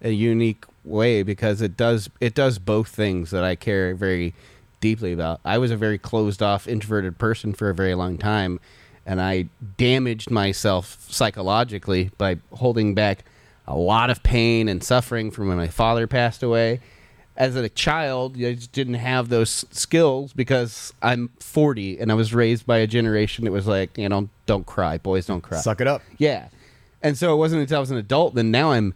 a unique way because it does it does both things that I care very deeply about. I was a very closed off, introverted person for a very long time, and I damaged myself psychologically by holding back a lot of pain and suffering from when my father passed away. As a child, I just didn't have those skills because I'm 40 and I was raised by a generation that was like, you know, don't cry, boys don't cry. Suck it up. Yeah. And so it wasn't until I was an adult, then now I'm,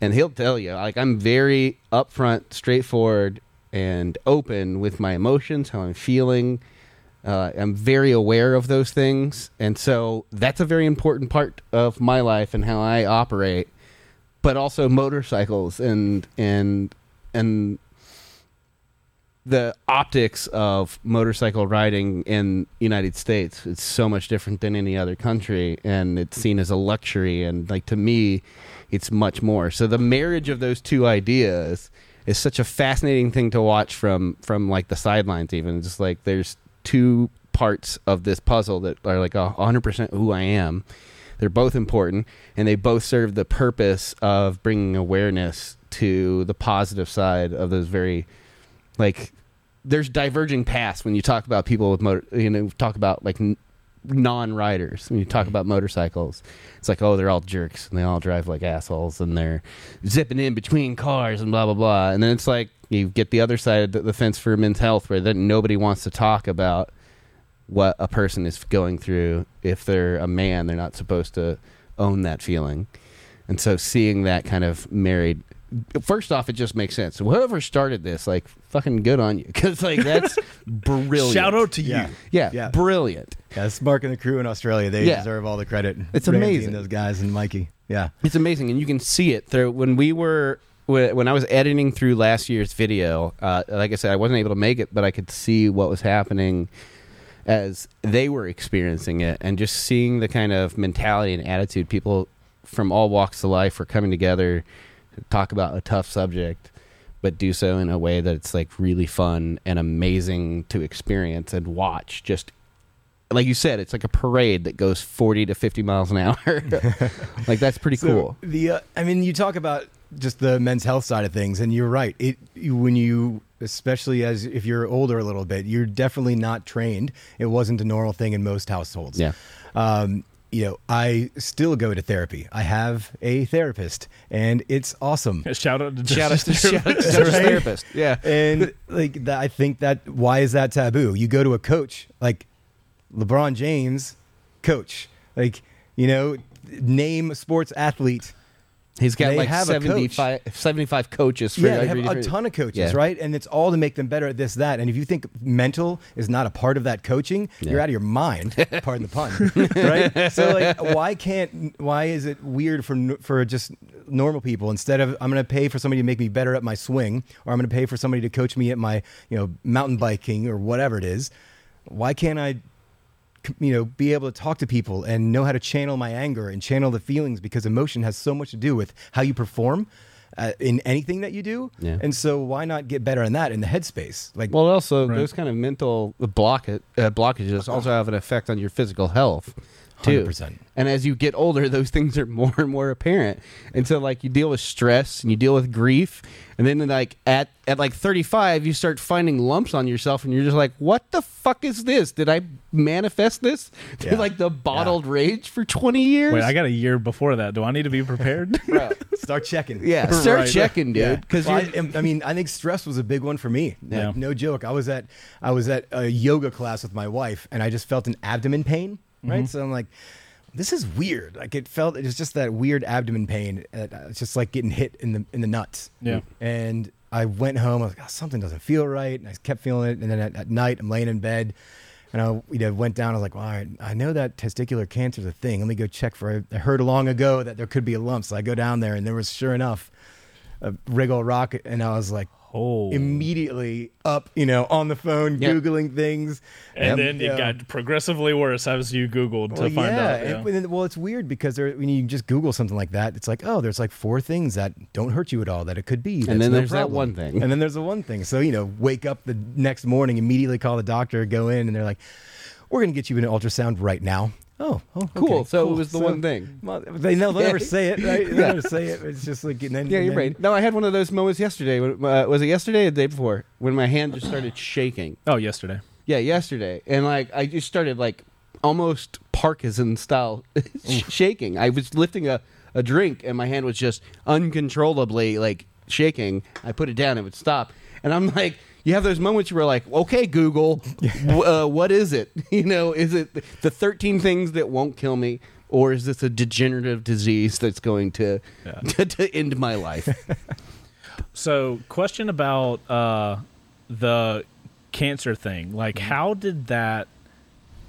and he'll tell you, like, I'm very upfront, straightforward, and open with my emotions, how I'm feeling. Uh, I'm very aware of those things. And so that's a very important part of my life and how I operate. But also motorcycles and, and, and the optics of motorcycle riding in United States it's so much different than any other country and it's seen as a luxury and like to me it's much more so the marriage of those two ideas is such a fascinating thing to watch from from like the sidelines even just like there's two parts of this puzzle that are like a 100% who I am. They're both important and they both serve the purpose of bringing awareness to the positive side of those very like there's diverging paths when you talk about people with motor you know talk about like non-riders. When you talk mm-hmm. about motorcycles, it's like, oh, they're all jerks and they all drive like assholes and they're zipping in between cars and blah blah blah. And then it's like you get the other side of the- the fence for men's health, where then nobody wants to talk about what a person is going through. If they're a man, they're not supposed to own that feeling. And so seeing that kind of married, first off, it just makes sense. Whoever started this, like, fucking good on you, because like that's brilliant. Shout out to Yeah. you. yeah, Yeah. brilliant. Yeah, it's Mark and the crew in Australia. They Yeah. deserve all the credit. It's Ramsey amazing. Those guys and Mikey. Yeah. It's amazing, and you can see it through when we were when I was editing through last year's video. Uh, like I said, I wasn't able to make it, but I could see what was happening as they were experiencing it, and just seeing the kind of mentality and attitude people from all walks of life were coming together to talk about a tough subject, but do so in a way that it's like really fun and amazing to experience and watch. Just like you said, it's like a parade that goes forty to fifty miles an hour. like that's pretty So cool. The uh, I mean, you talk about just the men's health side of things, and you're right. It when you, especially as if you're older a little bit, you're definitely not trained. It wasn't a normal thing in most households. Yeah. Um, you know, I still go to therapy. I have a therapist, and it's awesome. Shout out to Shout out to shout out to Therapist. Justice Right? therapist. Yeah. and like that, I think that why is that taboo? You go to a coach like LeBron James, coach, like you know, name sports athlete. He's got They like have 75, 75 coaches for Yeah, they have a ton of coaches, Yeah. right? And it's all to make them better at this, that. And if you think mental is not a part of that coaching, you're out of your mind. pardon the pun, right? So, like, why can't? Why is it weird for for just normal people instead of I'm going to pay for somebody to make me better at my swing, or I'm going to pay for somebody to coach me at my you know mountain biking or whatever it is? Why can't I? C- you know be able to talk to people and know how to channel my anger and channel the feelings because emotion has so much to do with how you perform uh, in anything that you do Yeah. and so why not get better in that in the headspace like Well, also Right. those kind of mental block uh, blockages also have an effect on your physical health too. 100%. And as you get older, those things are more and more apparent. And so, like, you deal with stress and you deal with grief, and then like at at like thirty five, you start finding lumps on yourself, and you're just like, "What the fuck is this? Did I manifest this? Yeah. like the bottled rage for twenty years?" Wait, I got a year before that. Do I need to be prepared? Bro. start checking Yeah, start Right. checking, dude. Because Well, I, I mean, I think stress was a big one for me. Yeah. Like, no joke. I was at I was at a yoga class with my wife, and I just felt an abdomen pain. Right, Mm-hmm. so I'm like, this is weird. Like it felt it was just that weird abdomen pain. Uh, It's just like getting hit in the in the nuts. Yeah. And I went home. I was like, oh, something doesn't feel right. And I kept feeling it. And then at, at night, I'm laying in bed. And I you know, went down. I was like, well, all right, I know that testicular cancer is a thing. Let me go check for it. I heard long ago that there could be a lump. So I go down there, and there was sure enough a Wriggle Rock. And I was like, Oh. immediately up, you know, on the phone, Yep. Googling things. And then it Yeah. got progressively worse as you Googled to find yeah. out. Yeah. and- well, it's weird because there, when you just Google something like that, it's like, oh, there's like four things that don't hurt you at all that it could be. That's then no there's that one thing. And then there's the one thing. So, you know, wake up the next morning, immediately call the doctor, go in, and they're like, we're going to get you an ultrasound right now. Oh, oh Cool. okay, So it was the So- one thing. Well, they know they'll never say it, right? Yeah. never say it. It's just like, and then, Yeah, you're then- right. No, I had one of those moments yesterday. Uh, was it yesterday or the day before? When my hand just started shaking. Oh, yesterday. Yeah, yesterday. And like I just started like almost Parkinson style shaking. I was lifting a, a drink and my hand was just uncontrollably like shaking. I put it down, it would stop. And I'm like, you have those moments where you're like, okay, Google, w- uh, what is it? You know, is it the 13 things that won't kill me? Or is this a degenerative disease that's going to Yeah. to, to end my life? So, question about uh, the cancer thing. Like, Mm-hmm. how did that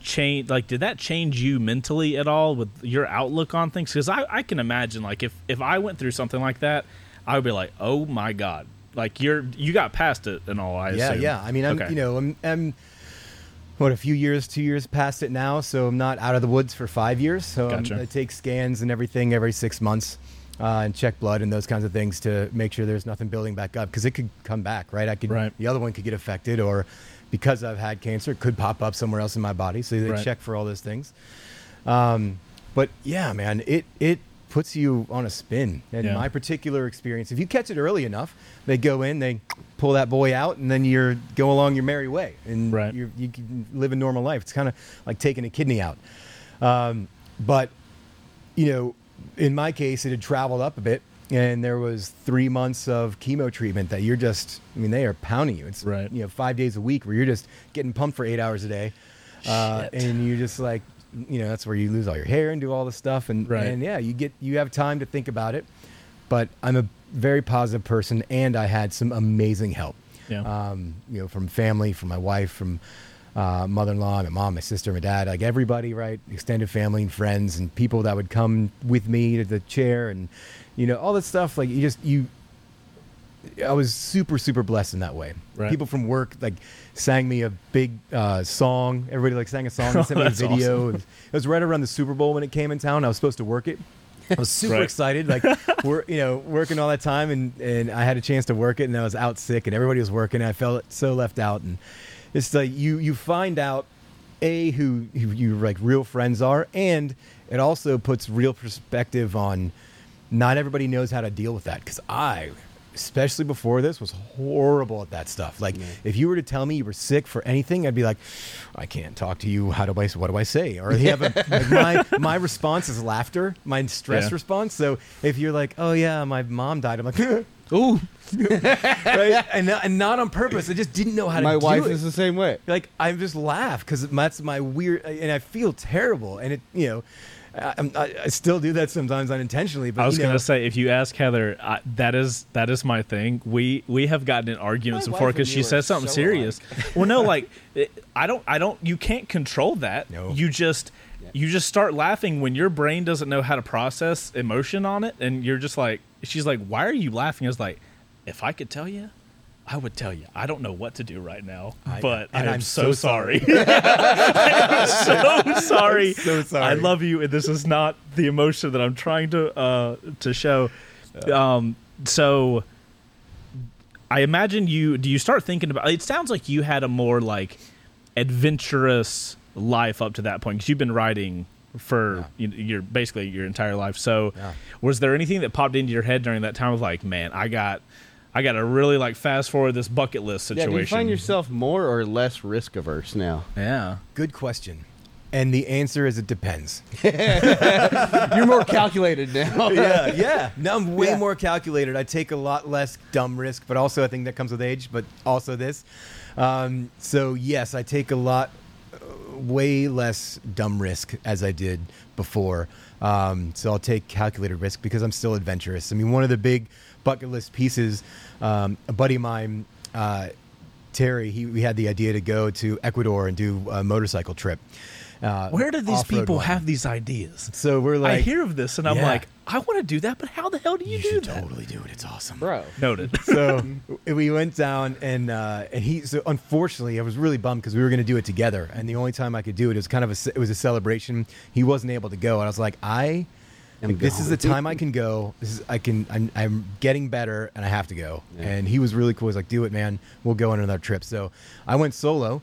change? Like, did that change you mentally at all with your outlook on things? Because I, I can imagine, like, if if I went through something like that, I would be like, oh my god, like you're you got past it and all. I yeah, assume. yeah. I mean, I'm Okay. you know, I'm, I'm what a few years, two years past it now, so I'm not out of the woods for five years. So Gotcha. I take scans and everything every six months. Uh, and check blood and those kinds of things to make sure there's nothing building back up because it could come back, right? I could, Right. the other one could get affected, or because I've had cancer, it could pop up somewhere else in my body. So they Right. check for all those things. Um, but yeah, man, it it puts you on a spin. In Yeah. my particular experience, if you catch it early enough, they go in, they pull that boy out, and then you're go along your merry way, and Right. you're, you can live a normal life. It's kind of like taking a kidney out. Um, but you know, in my case, it had traveled up a bit, and there was three months of chemo treatment that you're just, I mean, they are pounding you. It's Right. you know five days a week where you're just getting pumped for eight hours a day, uh, and you just like, you know, that's where you lose all your hair and do all the stuff, and Right. and yeah, you get you have time to think about it. But I'm a very positive person, and I had some amazing help. Yeah. Um, you know, from family, from my wife, from uh, mother-in-law, my mom, my sister, my dad, like everybody, right? Extended family and friends and people that would come with me to the chair and, you know, all that stuff. Like you just, you, I was super, super blessed in that way. Right. People from work like sang me a big uh, song. Everybody like sang a song and sent me a video. It, was, it was right around the Super Bowl when it came in town. I was supposed to work it. I was super Right. excited, like we're you know working all that time, and and I had a chance to work it, and I was out sick, and everybody was working. And I felt so left out, and it's like you you find out a who, who your like real friends are, and it also puts real perspective on. Not everybody knows how to deal with that because I, especially before this, was horrible at that stuff. Like if you were to tell me you were sick for anything, I'd be like, I can't talk to you. How do I? What do I say? Or you have a, like my my response is laughter, my stress Yeah. response. So if you're like, oh yeah, my mom died, I'm like, Ooh, right? and, not, and not on purpose. I just didn't know how to. my wife is the same way. like I just laugh because that's my weird, and I feel terrible, and it, you know, I, I'm- I, I still do that sometimes unintentionally. But I was you know, gonna say, if you ask Heather, I, that is that is my thing. We we have gotten in arguments My before because she you are says something so serious. well, no, like it, I don't I don't. You can't control that. No. You just you just start laughing when your brain doesn't know how to process emotion on it, and you're just like, she's like, why are you laughing? I was like, if I could tell you. I would tell you. I don't know what to do right now, I- but I am I'm so, so sorry. I am so sorry. so sorry. I love you, and this is not the emotion that I'm trying to uh, to show. Um, so, I imagine you. Do you start thinking about? It sounds like you had a more like adventurous life up to that point because you've been riding for you your basically your entire life. So, Yeah. was there anything that popped into your head during that time of like, man, I got. I got to really like fast forward this bucket list situation. Yeah, situation. do you find yourself more or less risk averse now? yeah. good question, and the answer is it depends. You're more calculated now. yeah, yeah. No, I'm way Yeah. more calculated. I take a lot less dumb risk, but also I think that comes with age. But also this, um, so yes, I take a lot, uh, way less dumb risk as I did before. Um, so I'll take calculated risk because I'm still adventurous. I mean, one of the big bucket list pieces, um, a buddy of mine. Uh, Terry, he, we had the idea to go to Ecuador and do a motorcycle trip. Uh, Where do these people one. have these ideas? So we're like, I hear of this and I'm Yeah. like, I want to do that, but how the hell do you, you do should that? totally do it. It's awesome, Bro. Noted. so we went down and uh, and he so unfortunately I was really bummed because we were going to do it together and the only time I could do it was kind of a it was a celebration. He wasn't able to go and I was like I. Like, this is the time I can go. This is I can. I'm, I'm getting better, and I have to go. Yeah. And he was really cool. He's like, "Do it, man. We'll go on another trip." So I went solo,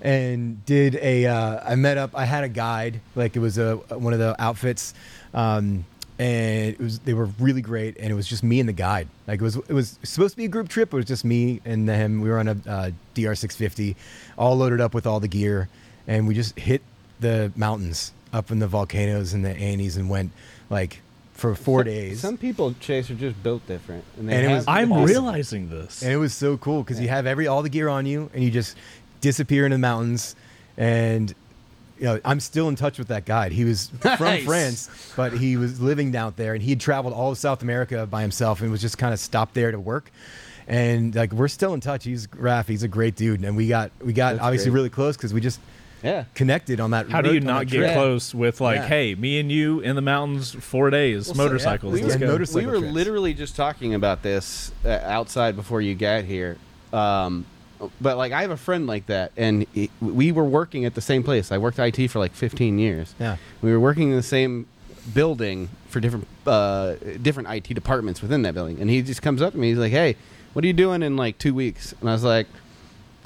and did a. Uh, I met up. I had a guide. Like it was a one of the outfits, um, and it was they were really great. And it was just me and the guide. Like it was it was supposed to be a group trip. But it was just me and him. We were on a uh, DR650, all loaded up with all the gear, and we just hit the mountains up in the volcanoes and the Andes and went like for four days. Some people, Chase, are just built different. And, they And it was- I'm Awesome. realizing this. and it was so cool because you have every all the gear on you and you just disappear in the mountains and you know i'm still in touch with that guide he was from france but he was living out there and he had traveled all of south america by himself and was just kind of stopped there to work and like we're still in touch he's Raph, he's a great dude and we got we got That's obviously great. really close because we just Yeah. connected on that How do you not get trip. close with like, Yeah. hey, me and you in the mountains, four days, Well, so- motorcycles, yeah, let's we go. had motorcycle we were trips. literally just talking about this uh, outside before you got here. Um, but like, I have a friend like that, and he, we were working at the same place. I worked IT for like 15 years. Yeah. we were working in the same building for different uh, different IT departments within that building. And he just comes up to me. He's like, "Hey, what are you doing in like two weeks?" And I was like.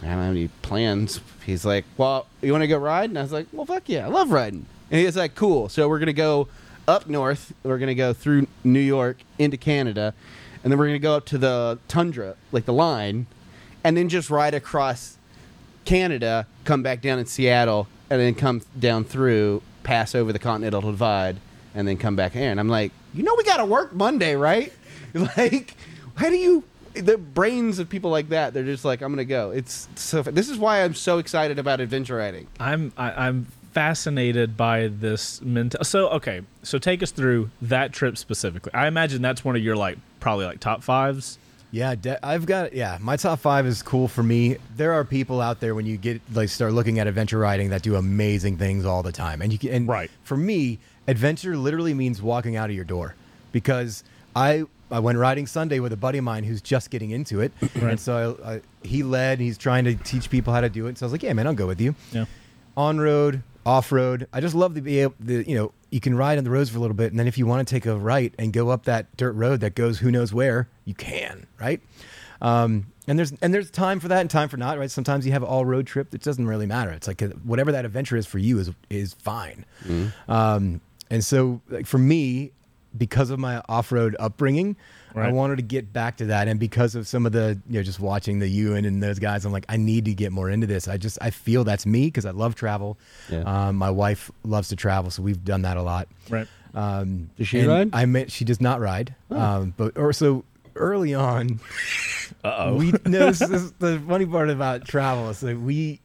I don't have any plans. He's like, "Well, you want to go ride?" And I was like, "Well, fuck yeah, I love riding." And he's like, "Cool. So we're gonna go up north. We're going to go through New York into Canada, and then we're going to go up to the tundra, like the line, and then just ride across Canada, come back down in Seattle, and then come down through, pass over the Continental Divide, and then come back here. And I'm like, you know, we got to work Monday, right? Like, how do you? The brains of people like that, they're just like, I'm gonna go. It's so. This is why I'm so excited about adventure riding. I'm I, I'm fascinated by this mental. So okay, so take us through that trip specifically. I imagine that's one of your like probably like top fives. Yeah, de- I've got yeah. My top five is cool for me. There are people out there when you get like start looking at adventure riding that do amazing things all the time, and you can. And Right. For me, adventure literally means walking out of your door, because I I went riding Sunday with a buddy of mine who's just getting into it, and so I, I, he led. He's trying to teach people how to do it. So I was like, yeah, man, I'll go with you. Yeah. On road, off road. I just love to be able. The, you know, you can ride on the roads for a little bit, and then if you want to take a right and go up that dirt road that goes who knows where, you can, right? Um, and there's and there's time for that and time for not, right? Sometimes you have an all road trip. It doesn't really matter. It's like uh, whatever that adventure is for you is is fine. Um, and so, like for me, because of my off road upbringing, I wanted to get back to that. And because of some of the you know just watching the Ewan and those guys, I'm like, I need to get more into this. I just I feel that's me because I love travel. Yeah. Um, my wife loves to travel, so we've done that a lot. Right. Um, Does she ride? I meant she does not ride. Um, but or so early on, Uh oh. we no. This, this, the funny part about travel is that we.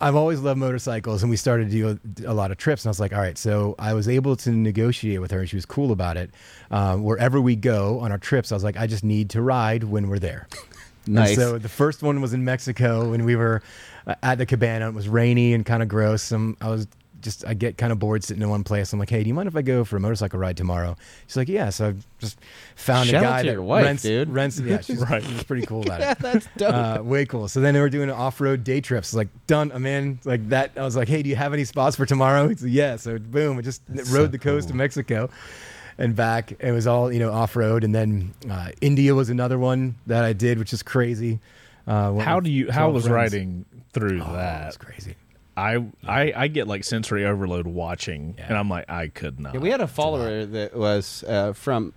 I've always loved motorcycles, and we started to do a, a lot of trips. And I was like, all right, so I was able to negotiate with her, and she was cool about it. Um, wherever we go on our trips, I was like, I just need to ride when we're there. And Nice. so the first one was in Mexico and we were uh, at the cabana. It was rainy and kind of gross. And I was just, I get kind of bored sitting in one place. I'm like, hey, do you mind if I go for a motorcycle ride tomorrow? She's like, yeah. So I just found Shout a guy to that wife, rents, dude. rents. Yeah, she's, Right. she's pretty cool about yeah, it. that's dope. Uh, way cool. So then they were doing off-road day trips. Like done, I'm in. Like that. I was like, hey, do you have any spots for tomorrow? He's like, yeah. So boom, I just rode the coast of Mexico and back. It was all you know off-road. And then uh, India was another one that I did, which is crazy. Uh, How do you? How was friends. riding through Oh, that? That's crazy. I, I I get like sensory overload watching, Yeah. and I'm like, I could not. Yeah, we had a follower that was uh, from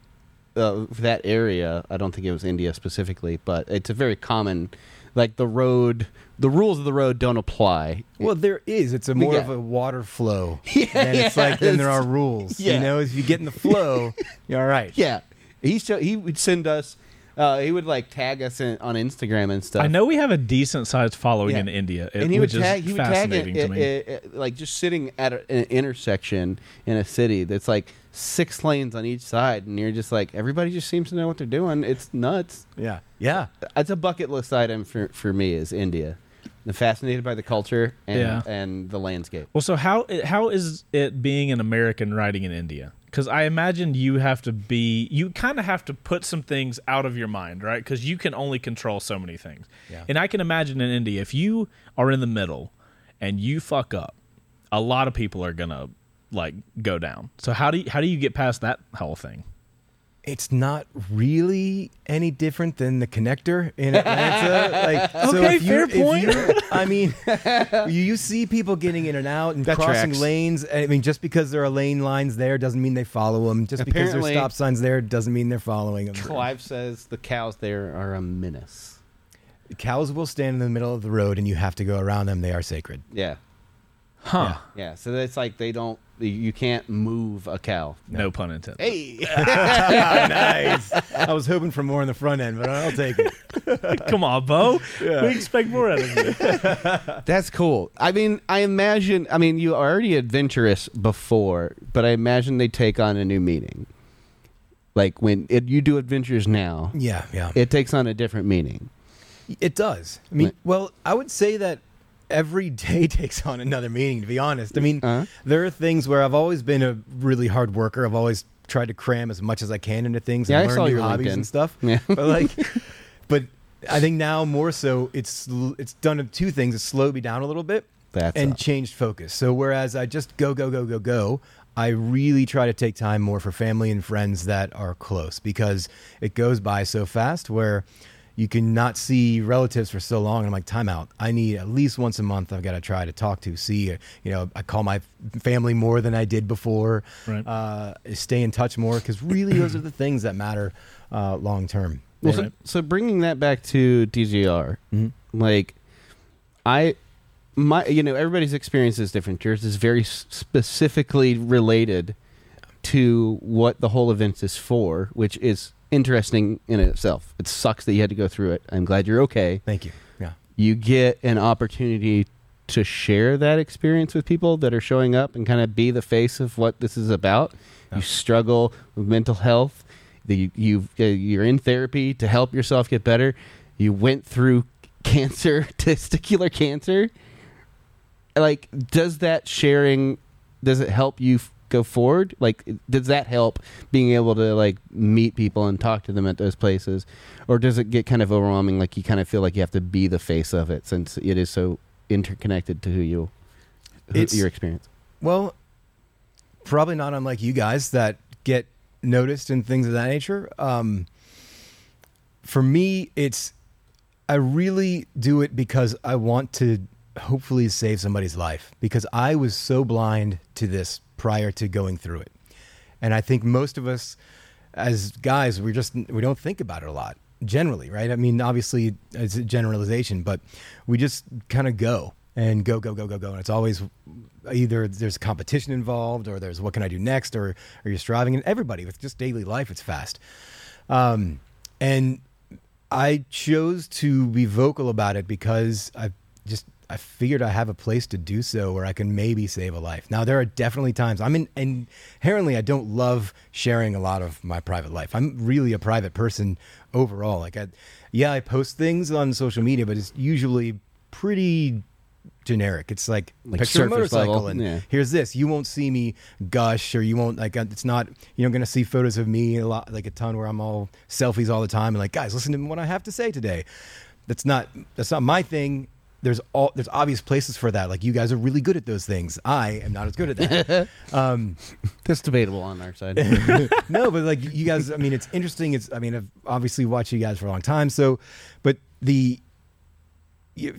uh, that area. I don't think it was India specifically, but it's a very common, like the road, the rules of the road don't apply. Well, there is. It's a more Yeah. of a water flow. Yeah, and it's like then there are rules. Yeah. You know, if you get in the flow, you're all right. Yeah, he sho- he would send us. Uh, he would like tag us in, on Instagram and stuff. I know we have a decent sized following Yeah. in India, it, and he would tag. He would tag fascinating it, to me. it- it- like just sitting at a, an intersection in a city that's like six lanes on each side, and you're just like everybody just seems to know what they're doing. It's nuts. Yeah. Yeah. It's a bucket list item for for me. Is India. I'm fascinated by the culture and Yeah. and the landscape. Well, so how how is it being an American riding in India? Because I imagine you have to be, you kind of have to put some things out of your mind, right? Because you can only control so many things. Yeah. And I can imagine in India, if you are in the middle and you fuck up, a lot of people are gonna like go down. So how do you, how do you get past that whole thing? It's not really any different than the connector in Atlanta. like, so Okay, if you, fair if point. you- I mean, you, you see people getting in and out and That crossing tracks. lanes. I mean, just because there are lane lines there doesn't mean they follow them. Just because there's stop signs there doesn't mean they're following them. Clive says the cows there are a menace. Cows will stand in the middle of the road and you have to go around them. They are sacred. Yeah, Huh? yeah. So it's like they don't. You can't move a cow. No pun intended. Hey, nice. I was hoping for more in the front end, but I'll take it. Come on, Bo. We expect more out of you. that's cool. I mean, I imagine. I mean, you are already adventurous before, but I imagine they take on a new meaning. Like when it, you do adventures now, Yeah, yeah. it takes on a different meaning. It does. I mean, Right. well, I would say that every day takes on another meaning, to be honest. I mean, Uh-huh. there are things where I've always been a really hard worker. I've always tried to cram as much as I can into things Yeah, I and learn saw new your hobbies LinkedIn. and stuff. Yeah. But like, but I think now more so, it's it's done two things. It's slowed me down a little bit That's and awesome. changed focus. So whereas I just go go go go go, I really try to take time more for family and friends that are close because it goes by so fast. Where you can not see relatives for so long. And I'm like, time out. I need at least once a month. I've got to try to talk to, see. uh, You know, I call my family more than I did before. Right. Uh, stay in touch more because really those are the things that matter uh, long term. Well, Right. so, so bringing that back to DGR, Mhm. like I, my, you know, everybody's experience is different. Yours is very specifically related to what the whole event is for, which is interesting in itself. It sucks that you had to go through it. I'm glad you're okay. Thank you. Yeah. You get an opportunity to share that experience with people that are showing up and kind of be the face of what this is about. Yeah. You struggle with mental health. The, you uh, you're in therapy to help yourself get better. You went through cancer, testicular cancer. Like, does that sharing does it help you f- go forward? Like, does that help being able to like meet people and talk to them at those places, or does it get kind of overwhelming? Like, you kind of feel like you have to be the face of it since it is so interconnected to who you, who, your experience. Well, probably not unlike you guys that get noticed and things of that nature. Um, for me, it's I really do it because I want to hopefully save somebody's life because I was so blind to this prior to going through it. And I think most of us as guys, we just we don't think about it a lot generally, right? I mean, obviously it's a generalization, but we just kind of go and go go go go go and it's always either there's competition involved or there's what can I do next or are you're striving and everybody with just daily life it's fast. Um and I chose to be vocal about it because I just I figured I have a place to do so where I can maybe save a life. Now there are definitely times I'm in inherently I don't love sharing a lot of my private life. I'm really a private person overall. Like I yeah, I post things on social media, but it's usually pretty generic. It's like, Like picture a motorcycle level, and yeah. here's this. You won't see me gush or you won't like uh, it's not you're not going to see photos of me a lot like a ton where I'm all selfies all the time and like guys listen to what I have to say today. That's not that's not my thing. There's all there's obvious places for that. Like you guys are really good at those things. I am not as good at that. um That's debatable on our side. no, but like you guys, I mean, it's interesting. It's, I mean, I've obviously watched you guys for a long time. So, but the,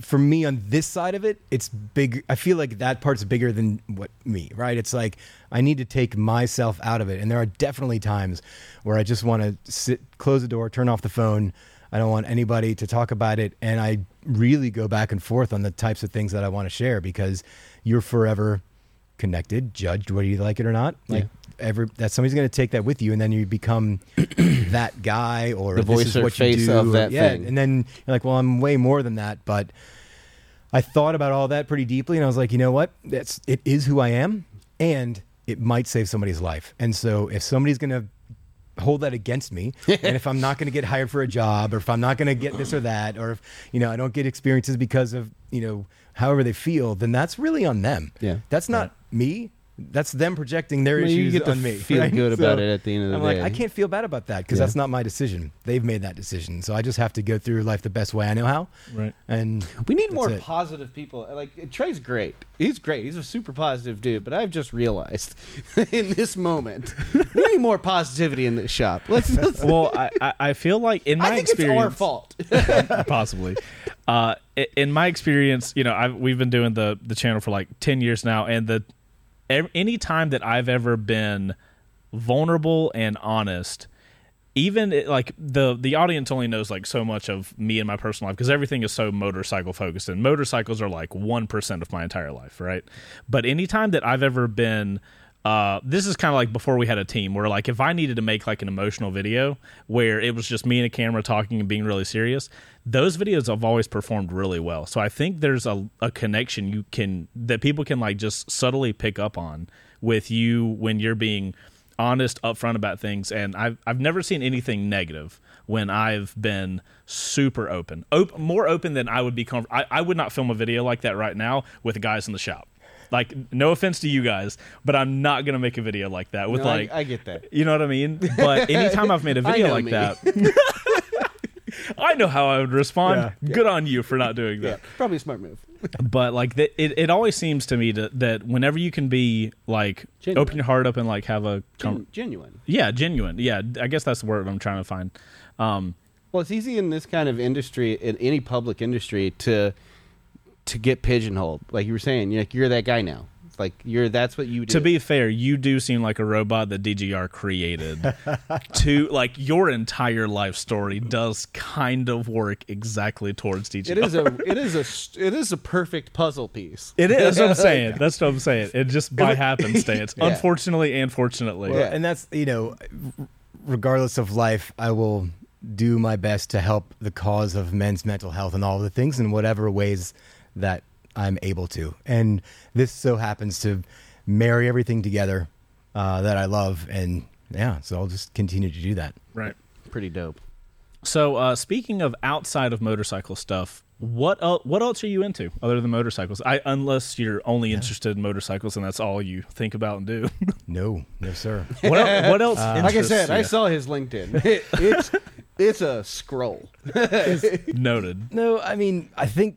for me on this side of it, it's big. I feel like that part's bigger than what me, right? It's like I need to take myself out of it. And there are definitely times where I just want to sit, close the door, turn off the phone. I don't want anybody to talk about it. And I really go back and forth on the types of things that I want to share because you're forever connected, judged whether you like it or not. Like every that somebody's going to take that with you, and then you become that guy or The this voice is or what you face do, of or- that yeah, thing. And then you're like, well, I'm way more than that, but. I thought about all that pretty deeply, and I was like, you know what? That's it is who I am, and it might save somebody's life. And so, if somebody's going to hold that against me, and if I'm not going to get hired for a job, or if I'm not going to get this or that, or if you know I don't get experiences because of you know however they feel, then that's really on them. Yeah. that's not me. That's them projecting their Well, you issues get to on me. feel right? good about it at the end of the I'm day. like, I can't feel bad about that because Yeah. that's not my decision. They've made that decision, so I just have to go through life the best way I know how. Right. And We need more it. positive people. Like Trey's great. He's great. He's a super positive dude. But I've just realized in this moment we need more positivity in this shop. Let's. let's Well, I, I, I feel like in my I think experience, it's our fault. possibly. Uh, in my experience, you know, I've, we've been doing the the channel for like ten years now, and the ev- any time that I've ever been vulnerable and honest, even like the the audience only knows like so much of me and my personal life because everything is so motorcycle focused, and motorcycles are like one percent of my entire life, right? But anytime that I've ever been uh, this is kind of like before we had a team where like if I needed to make like an emotional video where it was just me and a camera talking and being really serious, those videos have always performed really well. So I think there's a, a connection you can that people can like just subtly pick up on with you when you're being honest upfront about things and I've I've never seen anything negative when I've been super open. Op- more open than I would be comfortable. I, I would not film a video like that right now with guys in the shop. Like no offense to you guys, but I'm not gonna make a video like that with No, I- like I get that. You know what I mean? But anytime I've made a I video know like me. that, I know how I would respond. Yeah. Good on you for not doing Yeah, that. probably a smart move. But like it, it always seems to me to, that whenever you can be like Genuine. open your heart up and like have a Gen- genuine. yeah genuine yeah I guess that's the word I'm trying to find. Um, Well, it's easy in this kind of industry, in any public industry, to to get pigeonholed. Like you were saying, you're like you're that guy now. It's like you're that's what you do. To be fair, you do seem like a robot that DGR created. to like your entire life story does kind of work exactly towards DGR. it is a it is a it is a perfect puzzle piece. It is. That's what I'm saying. That's what I'm saying. It just by happenstance, Yeah. unfortunately and fortunately. Well, Yeah. and that's you know, regardless of life, I will do my best to help the cause of men's mental health and all the things in whatever ways that I'm able to. And this so happens to marry everything together uh, that I love, and yeah, so I'll just continue to do that. Right. Pretty dope. So, uh, speaking of outside of motorcycle stuff, what el- what else are you into other than motorcycles? I unless you're only interested in motorcycles and that's all you think about and do. No, no, sir. what, el- what else? Like I interests said, I saw his LinkedIn. It- it's it's a scroll. noted. No, I mean, I think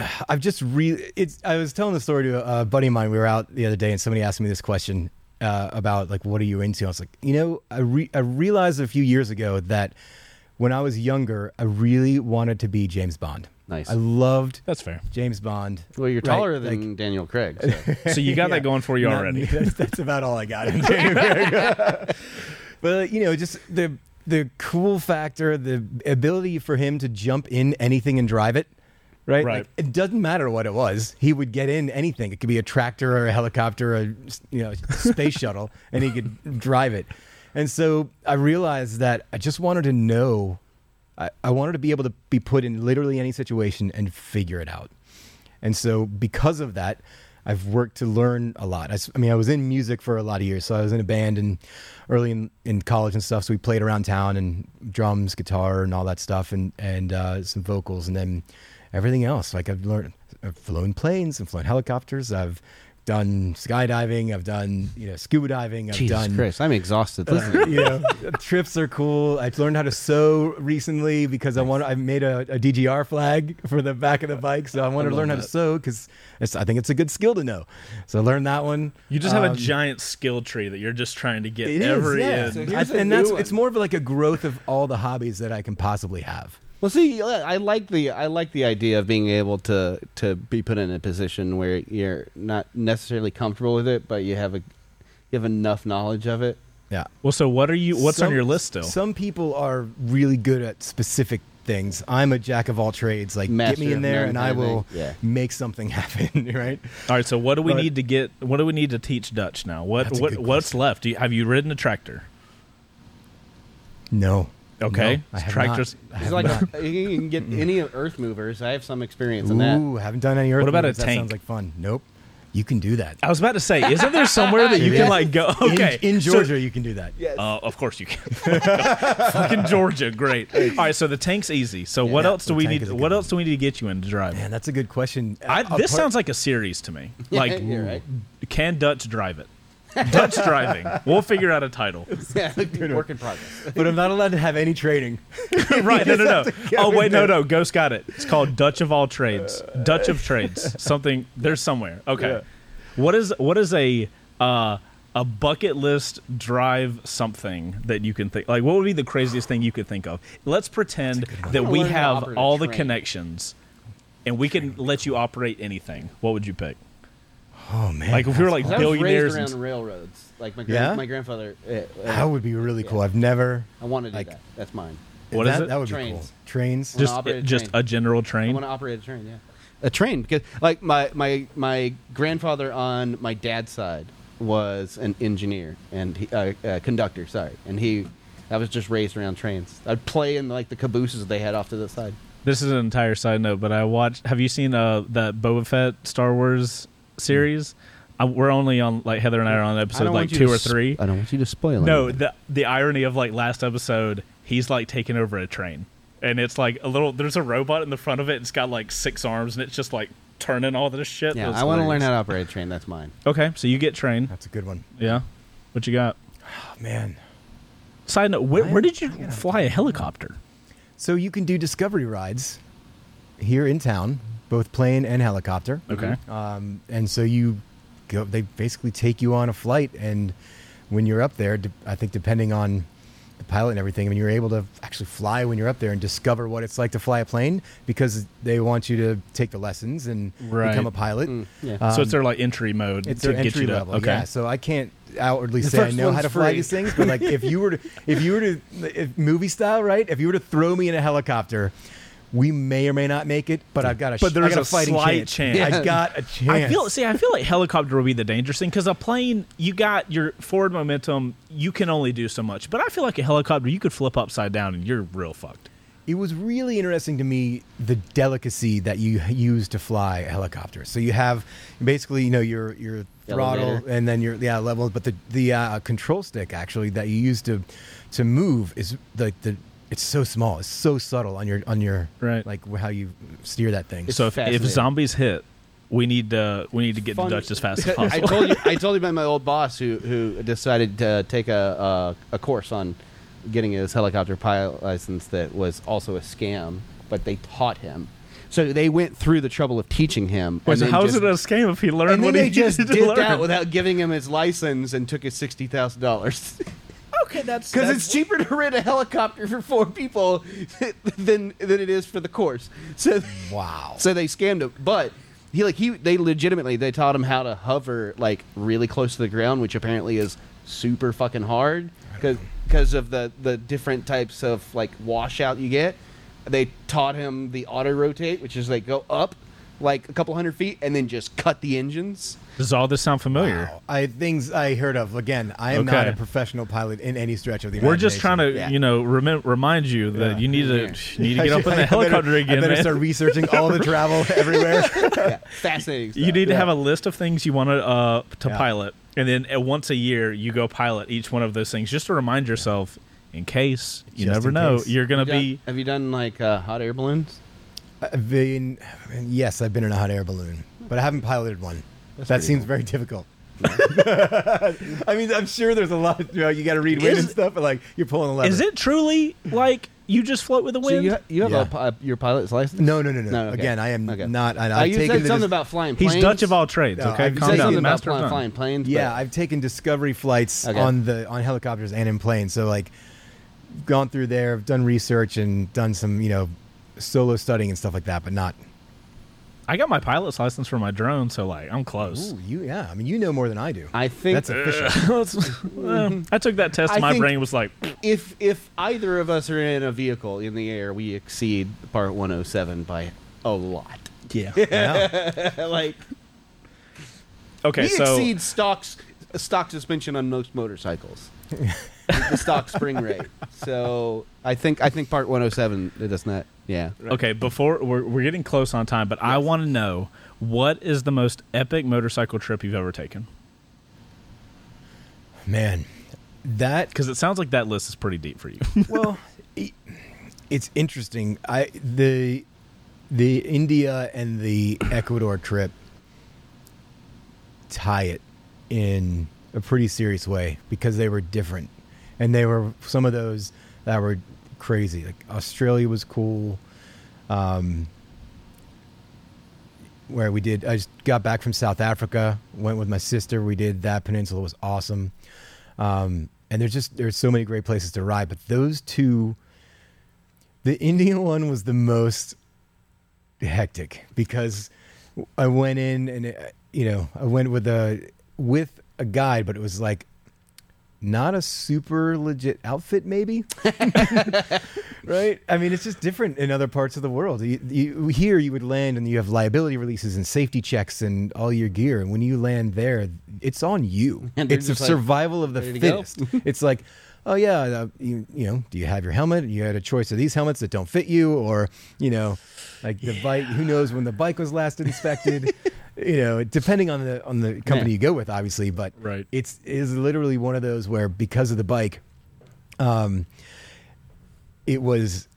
I've just really. It's. I was telling the story to a buddy of mine. We were out the other day, and somebody asked me this question uh, about like, what are you into? I was like, you know, I re- I realized a few years ago that when I was younger, I really wanted to be James Bond. Nice. I loved That's fair. James Bond. Well, you're Right, taller than like- Daniel Craig. So. So you got Yeah. that going for you already. me. That's, that's about all I got. but you know, just the the cool factor, the ability for him to jump in anything and drive it. Right? Right. Like, it doesn't matter what it was. He would get in anything. It could be a tractor or a helicopter or a you know space shuttle, and he could drive it. And so I realized that I just wanted to know. I, I wanted to be able to be put in literally any situation and figure it out. And so, because of that, I've worked to learn a lot. I mean, I was in music for a lot of years. So I was in a band and early in, in college and stuff. So we played around town and drums, guitar, and all that stuff, and and uh, some vocals, and then everything else. Like I've learned, I've flown planes, I've flown helicopters, I've done skydiving, I've done you know scuba diving, I've Jesus done Christ, I'm exhausted. uh, you know, trips are cool. I've learned how to sew recently because I want. I made a, a DGR flag for the back of the bike, so I want to love learn how to sew because I think it's a good skill to know. So I learned that one. You just have a Um, giant skill tree that you're just trying to get It is, every yeah. in. So I- here's and that's new it's more of like a growth of all the hobbies that I can possibly have. Well, see, I like the I like the idea of being able to to be put in a position where you're not necessarily comfortable with it, but you have a you have enough knowledge of it. Yeah. Well, so what are you? What's on your list still? Some people are really good at specific things. I'm a jack of all trades. Like Master get me in there and I will. Yeah. make something happen. Right. All right. So what do we But- need to get? What do we need to teach Dutch now? What what what's question. left? Do you, have you ridden a tractor? No. Okay. No, I have Tractors- Not. I It's have like not. you can get any earth movers. I have some experience in that. Ooh, haven't done any earth. What about a movers. That tank? sounds like fun. Nope. You can do that. I was about to say, isn't there somewhere that you It can is. like go? Okay, In, in so- Georgia, you can do that. Yes. Uh, of course you can. Fucking Georgia, great. All right, so the tank's easy. So what Yeah, else do the we tank need? is a good What one. else do we need to get you in to drive? Man, that's a good question. I, A this part- sounds like a series to me. Like, You're right. can Dutch drive it? Dutch driving. We'll figure out a title. Yeah, work in progress. but I'm not allowed to have any training. right? No, no, no. go Oh wait, no, no. Ghost got it. It's called Dutch of all trades. Dutch of trades. Something. There's somewhere. Okay. Yeah. What is what is a uh, a bucket list drive something that you can think like? What would be the craziest thing you could think of? Let's pretend that we learn how to have all the train. connections, and we can let you operate anything. What would you pick? Oh man, Like if we were like 'Cause I was billionaires. raised and- around railroads. Like my gran- Yeah? my grandfather. Uh, uh, that would be really cool. I've never. I want to do like- that. That's mine. What that, is it? That would be Trains. cool. Trains. wanna just operate a just train. a general I train. want to operate a train. Yeah. A train because like my my my grandfather on my dad's side was an engineer and he, uh, uh, conductor. Sorry, and he. I was just raised around trains. I'd play in like the cabooses that they had off to the side. This is an entire side note, but I watched. Have you seen uh that Boba Fett Star Wars series? Uh, we're only on like Heather and I are on I episode don't like want you two to or sp- three. I don't want you to spoil it. No, the the irony of like last episode, he's like taking over a train, and it's like a little. There's a robot in the front of it. It's got like six arms, and it's just like turning all this shit. Yeah, It I want to learn hilarious. how to operate a train. That's mine. Okay, so you get train. That's a good one. Yeah, what you got? Oh, man. Side note: Where, where did you fly a helicopter? So you can do discovery rides here in town, both plane and helicopter. Okay. Um, and so you go. They basically take you on a flight, and when you're up there, de- I think depending on the pilot and everything. I mean, you're able to actually fly when you're up there and discover what it's like to fly a plane because they want you to take the lessons and Right. become a pilot. Mm, yeah. Um, so it's their like entry mode. it's to their get entry you to, level. Okay. Yeah, so I can't outwardly The say I know how one's to fly free. these things, but like if you were to, if you were to, if movie style, right? If you were to throw me in a helicopter, we may or may not make it, but I've got a, But there's a a fighting slight chance. chance. I got a chance. I feel see. I feel like helicopter would be the dangerous thing because a plane, you got your forward momentum. You can only do so much. But I feel like a helicopter, you could flip upside down and you're real fucked. it was really interesting to me the delicacy that you use to fly a helicopter. So you have basically, you know, your your throttle Elevator. and then your yeah level, but the the uh, control stick actually that you use to to move is like the it's so small, it's so subtle on your on your Right. like how you steer that thing. so if, if zombies hit, we need to we need to get Fun- to Dutch as fast as I told you. I told you about my old boss who who decided to take a a, a course on getting his helicopter pilot license that was also a scam, but they taught him. So they went through the trouble of teaching him. Wait, and so then how is just- it a scam if he learned And then what they he just needed to did learn? that without giving him his license and took his sixty thousand dollars. Okay, that's Because it's cheaper to rent a helicopter for four people than than it is for the course. So wow. so they scammed him, but he like he they legitimately they taught him how to hover like really close to the ground, which apparently is super fucking hard because because of the the different types of like washout you get. They taught him the auto rotate, which is like go up like a couple hundred feet and then just cut the engines. Does all this sound familiar? Wow. I things I heard of. Again, I am not a professional pilot in any stretch of the We're just trying to, Yeah. you know, remem- remind you that Yeah. you need to Yeah. you need to get up in the I better- helicopter again, I better man. start researching all the travel everywhere. Yeah, fascinating. Stuff. you need to have a list of things you want to uh, to Yeah. pilot, and then uh, once a year you go pilot each one of those things, just to remind yourself, in case you Just never know, case. you're gonna Have you done- be. Have you done like uh, hot air balloons? I've been, yes, I've been in a hot air balloon, but I haven't piloted one. that seems cool. very difficult. I mean, I'm sure there's a lot. You, know, you got to read wind Is- and stuff, but like you're pulling a lever. Is it truly like you just float with the So wind? you, you have Yeah. a pi- your pilot's license? No, no, no, no. No, okay. Again, I am Okay. not. I, Uh, I've you taken said something dis- about flying planes. He's. Dutch of all trades. No, okay, I've calm said down. something about Master of flying, flying planes. Yeah, but- I've taken discovery flights Okay. on the on helicopters and in planes. So like, gone through there, I've done research and done some you know solo studying and stuff like that, but not. I got my pilot's license for my drone, so like I'm close. Ooh, you yeah. I mean, you know more than I do. I think That's official. Uh, I took that test. I and my brain was like, if if either of us are in a vehicle in the air, we exceed part 107 by a lot. yeah. yeah. like Okay, we so exceed stocks stock suspension on most motorcycles. The stock spring rate. So I think I think part 107 it does not. Yeah. Okay, before we're, we're getting close on time, but I want to know what is the most epic motorcycle trip you've ever taken? Man, that Because it sounds like that list is pretty deep for you. well, i- it's interesting. I the the India and the Ecuador trip tie it in a pretty serious way because they were different, and they were some of those that were crazy. Like Australia was cool. Um, where we did, I just got back from South Africa, went with my sister. We did that peninsula was awesome. Um, and there's just there's so many great places to ride, but those two, the Indian one was the most hectic because I went in and uh, you know I went with a with a guide, but it was like not a super legit outfit, maybe. right? I mean, it's just different in other parts of the world. You, you, here, you would land and you have liability releases and safety checks and all your gear. And when you land there, it's on you. And it's a like, survival of the "Ready to go?" fittest. it's like, oh yeah, uh, you you know, do you have your helmet? You had a choice of these helmets that don't fit you, or you know, like the bike. Who knows when the bike was last inspected? you know, depending on the on the company Yeah. you go with, obviously. But Right. it's it is literally one of those where because of the bike, um, it was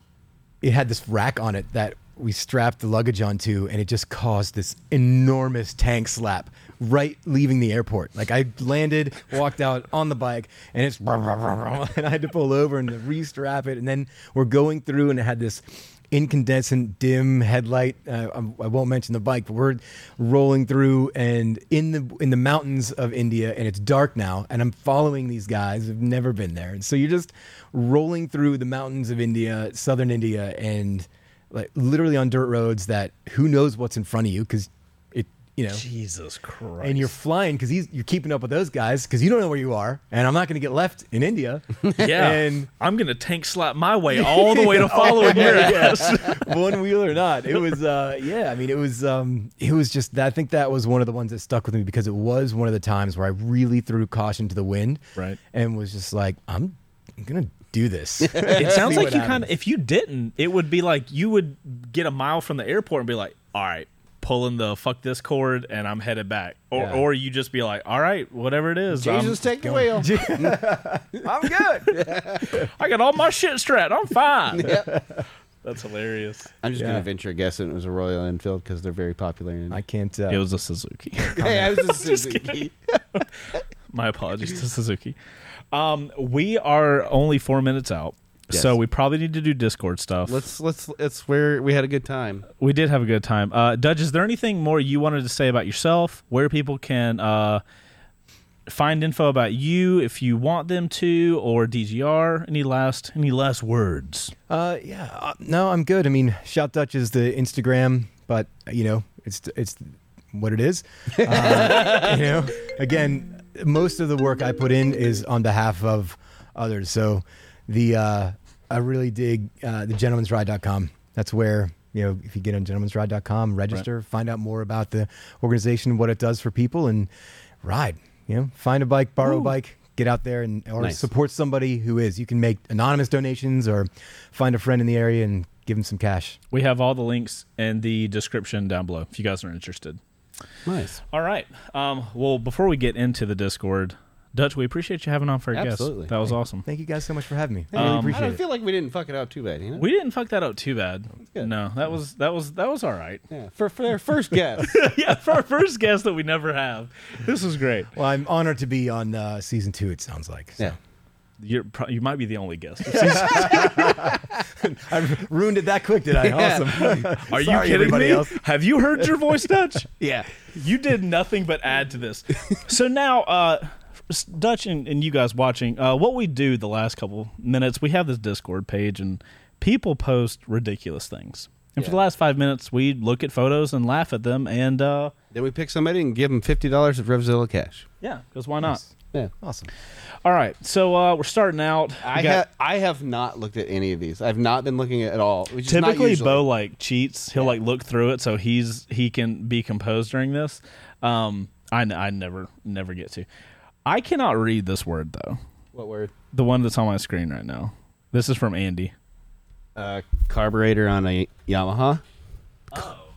it had this rack on it that we strapped the luggage onto and it just caused this enormous tank slap right leaving the airport like i landed walked out on the bike and it's and i had to pull over and restrap it and then we're going through and it had this incandescent dim headlight. Uh, I won't mention the bike, but we're rolling through and in the in the mountains of India, and it's dark now. And I'm following these guys. I've never been there, and so you're just rolling through the mountains of India, southern India, and like literally on dirt roads that who knows what's in front of you because you know Jesus Christ. and you're flying because you're keeping up with those guys because you don't know where you are, and I'm not going to get left in India. yeah. and I'm gonna tank slap my way all the way to following your ass. one wheel or not, it was uh, yeah. I mean, it was um, it was just I think that was one of the ones that stuck with me because it was one of the times where I really threw caution to the wind, Right. and was just like, I'm, I'm gonna do this. It sounds like you kind of. If you didn't, it would be like you would get a mile from the airport and be like, "All right, pulling the fuck this cord, and I'm headed back," or Yeah. or you just be like, "All right, whatever it is, I'm- Jesus, take the wheel. I'm good. I got all my shit strapped. I'm fine." That's hilarious. I'm just Yeah. gonna venture a guess that it was a Royal Enfield because they're very popular. In I can't. Uh, It was a Suzuki. hey, I was just, Suzuki. My apologies to Suzuki. Um, we are only four minutes out, Yes. so we probably need to do Discord stuff. Let's let's let's where we had a good time. We did have a good time. Uh, Dutch, is there anything more you wanted to say about yourself? Where people can uh, find info about you if you want them to, or DGR? Any last any last words? Uh, yeah, uh, no, I'm good. I mean, Shout Dutch is the Instagram, but you know, it's it's what it is. Uh, you know, again, most of the work I put in is on behalf of others. So, the uh, I really dig uh, the gentleman'sride.com. That's where you know if you get on gentleman'sride.com, register, find out more about the organization, what it does for people, and ride. You know, find a bike, borrow a bike, get out there and or Nice. support somebody who is. You can make anonymous donations or find a friend in the area and give them some cash. We have all the links in the description down below if you guys are interested. Nice. All right. Um, well, before we get into the Discord, Dutch, we appreciate you having on for a Absolutely. guest. That was awesome. Thank you guys so much for having me. I Um, really I appreciate don't it. feel like we didn't fuck it out too bad. You know. We didn't fuck that up too bad. good. No, that was that was that was all right. yeah. For for their first guest. yeah, for our first guest that we never have, this was great. Well, I'm honored to be on uh, season two. It sounds like. So. yeah. You're pro- you might be the only guest. I ruined it that quick, did I? Awesome. Are you Sorry, kidding everybody me? else. Have you heard your voice, Dutch? Yeah. You did nothing but add to this. So now, uh, Dutch and, and you guys watching, uh, what we do the last couple minutes, we have this Discord page, and people post ridiculous things. And for the last five minutes, we look at photos and laugh at them, and uh, Then we pick somebody and give them fifty dollars of Revzilla cash. yeah, because why not? Yeah. Awesome. All right, so uh, we're starting out. We I got- have I have not looked at any of these. I've not been looking at it all. Which is not typically. Bo like cheats. He'll like look through it so he's he can be composed during this. Um, I n- I never never get to. I cannot read this word though. What word? The one that's on my screen right now. This is from Andy. Uh, carburetor on a Yamaha.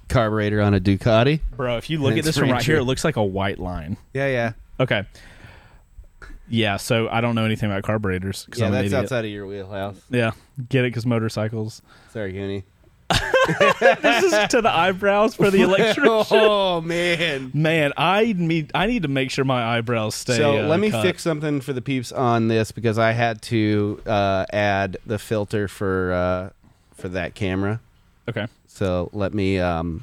Carburetor on a Ducati. Bro, if you look at this from right here, it looks like a white line. Yeah, yeah. Okay. Yeah, so I don't know anything about carburetors. Yeah, I'm that's outside of your wheelhouse. Yeah, get it because motorcycles. Sorry, Goonie. This is to the eyebrows for the electrician. oh man. Man, I need I need to make sure my eyebrows stay. So uh, let me cut. fix something for the peeps on this because I had to uh, add the filter for uh, for that camera. Okay. So let me um,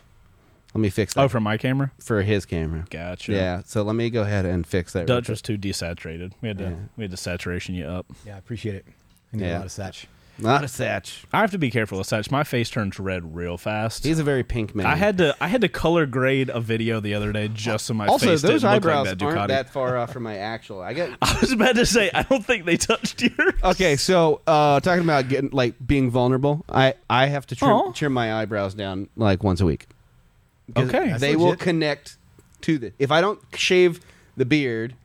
let me fix that Oh, for my camera. for his camera. Gotcha. Yeah. So let me go ahead and fix that. real Dutch was too desaturated. We had to Yeah. we had to saturation you up. Yeah, I appreciate it. I need Yeah. a lot of satch. Not a satch. I have to be careful with Satch. My face turns red real fast. He's a very pink man. I had to I had to color grade a video the other day just so my also face those didn't look eyebrows like that aren't that far off from my actual. I got I was about to say I don't think they touched yours. Okay, so uh, talking about getting like being vulnerable, I I have to trim, Aw. trim my eyebrows down like once a week. 'Cause Okay. That's they will legit. connect to the. If I don't shave the beard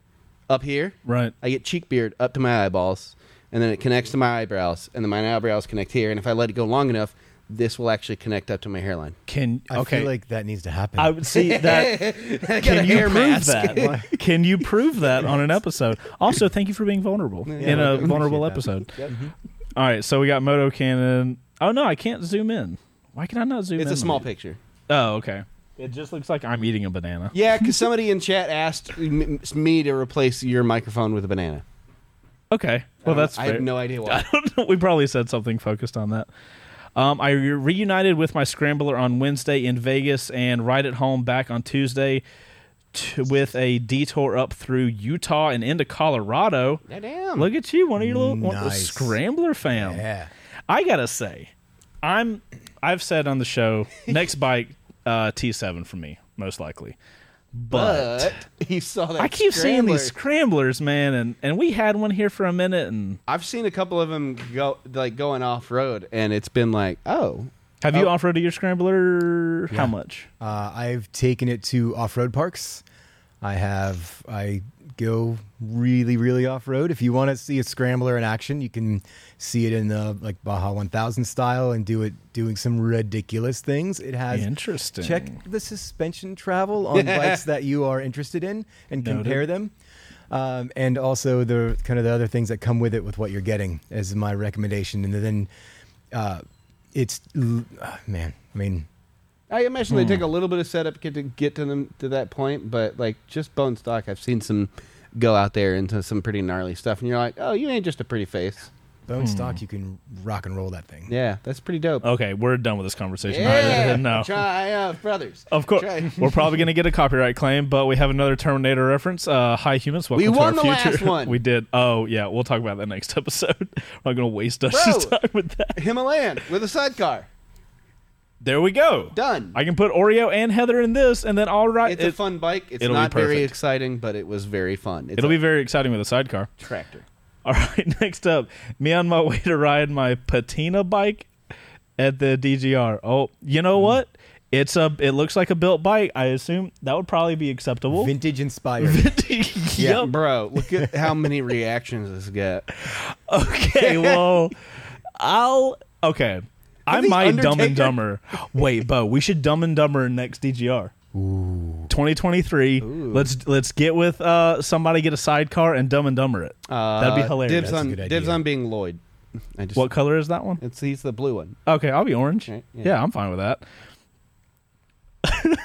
up here, Right. I get cheek beard up to my eyeballs, and then it connects to my eyebrows, and then my eyebrows connect here. And if I let it go long enough, this will actually connect up to my hairline. Can I okay. feel like that needs to happen. I would see that. I got a Can you hair prove mask. that? Can you prove that on an episode? Also, thank you for being vulnerable in a vulnerable that. episode. Yep. Mm-hmm. All right, so we got Moto Cannon. Oh no, I can't zoom in. Why can I not zoom in? It's a small on picture. Oh, okay. It just looks like I'm eating a banana. Yeah, because somebody in chat asked me to replace your microphone with a banana. Okay. Well, that's I fair. have no idea I why. don't know. We probably said something focused on that. Um, I re- reunited with my scrambler on Wednesday in Vegas and ride it home back on Tuesday t- with a detour up through Utah and into Colorado. damn. Look at you, one of your little one, Nice. scrambler fam. Yeah. I gotta say, I'm. I've said on the show, next bike uh, T7 for me, most likely. But, but he saw that. I keep seeing these scramblers, man, and and we had one here for a minute. And I've seen a couple of them go like going off road, and it's been like, oh, have you Oh. off roaded your scrambler? How much? Uh, I've taken it to off-road parks. I have. I go really, really off-road. If you want to see a scrambler in action, you can see it in the like Baja 1000 style and do it doing some ridiculous things. It has Interesting. Check the suspension travel on bikes that you are interested in and Noted. compare them. Um, and also the kind of the other things that come with it with what you're getting is my recommendation. And then uh, it's uh, man, I mean, I imagine they Hmm. take a little bit of setup to get to them to that point, but like just bone stock, I've seen some go out there into some pretty gnarly stuff, and you're like, oh, you ain't just a pretty face. bone stock, you can rock and roll that thing. Yeah, that's pretty dope. Okay, we're done with this conversation. yeah, no. try uh, brothers. Of course, we're probably going to get a copyright claim, but we have another Terminator reference. Uh, hi, humans. Welcome We to won our the future. last one. we did. Oh, yeah. We'll talk about that next episode. We're not going to waste us time with that. Himalayan with a sidecar. There we go. Done. I can put Oreo and Heather in this, and then all right. it's a fun bike. It's it'll be not very exciting, but it was very fun. It's it'll a be very exciting with a sidecar. tractor. All right, next up, me on my way to ride my patina bike at the DGR. Oh, you know hmm. what? It's a. It looks like a built bike. I assume that would probably be acceptable. Vintage inspired. yep. Bro, look at how many reactions this got. Okay. Well, I'll. Okay. I the might Dumb and Dumber. Wait, Bo, we should Dumb and Dumber next DGR. Ooh. 2023. Let's let's get with uh somebody get a sidecar and Dumb and Dumber it. Uh, That'd be hilarious. Dibs on dibs on being Lloyd. I just, What color is that one? It's he's the blue one. Okay, I'll be orange. Right, yeah. yeah. I'm fine with that.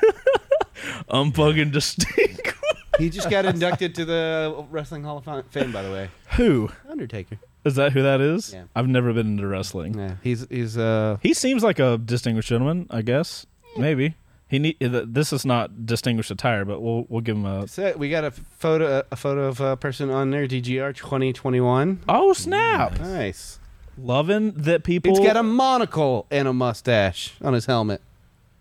I'm fucking distinct. He just got inducted to the Wrestling Hall of Fame, by the way. who Undertaker. Is that? Who that is? Yeah. I've never been into wrestling. Yeah, he's he's uh He seems like a distinguished gentleman. I guess maybe he need. This is not distinguished attire, but we'll we'll give him a. so we got a photo a photo of a person on there DGR 2021. Oh snap! Nice. Loving that people. He's got a monocle and a mustache on his helmet.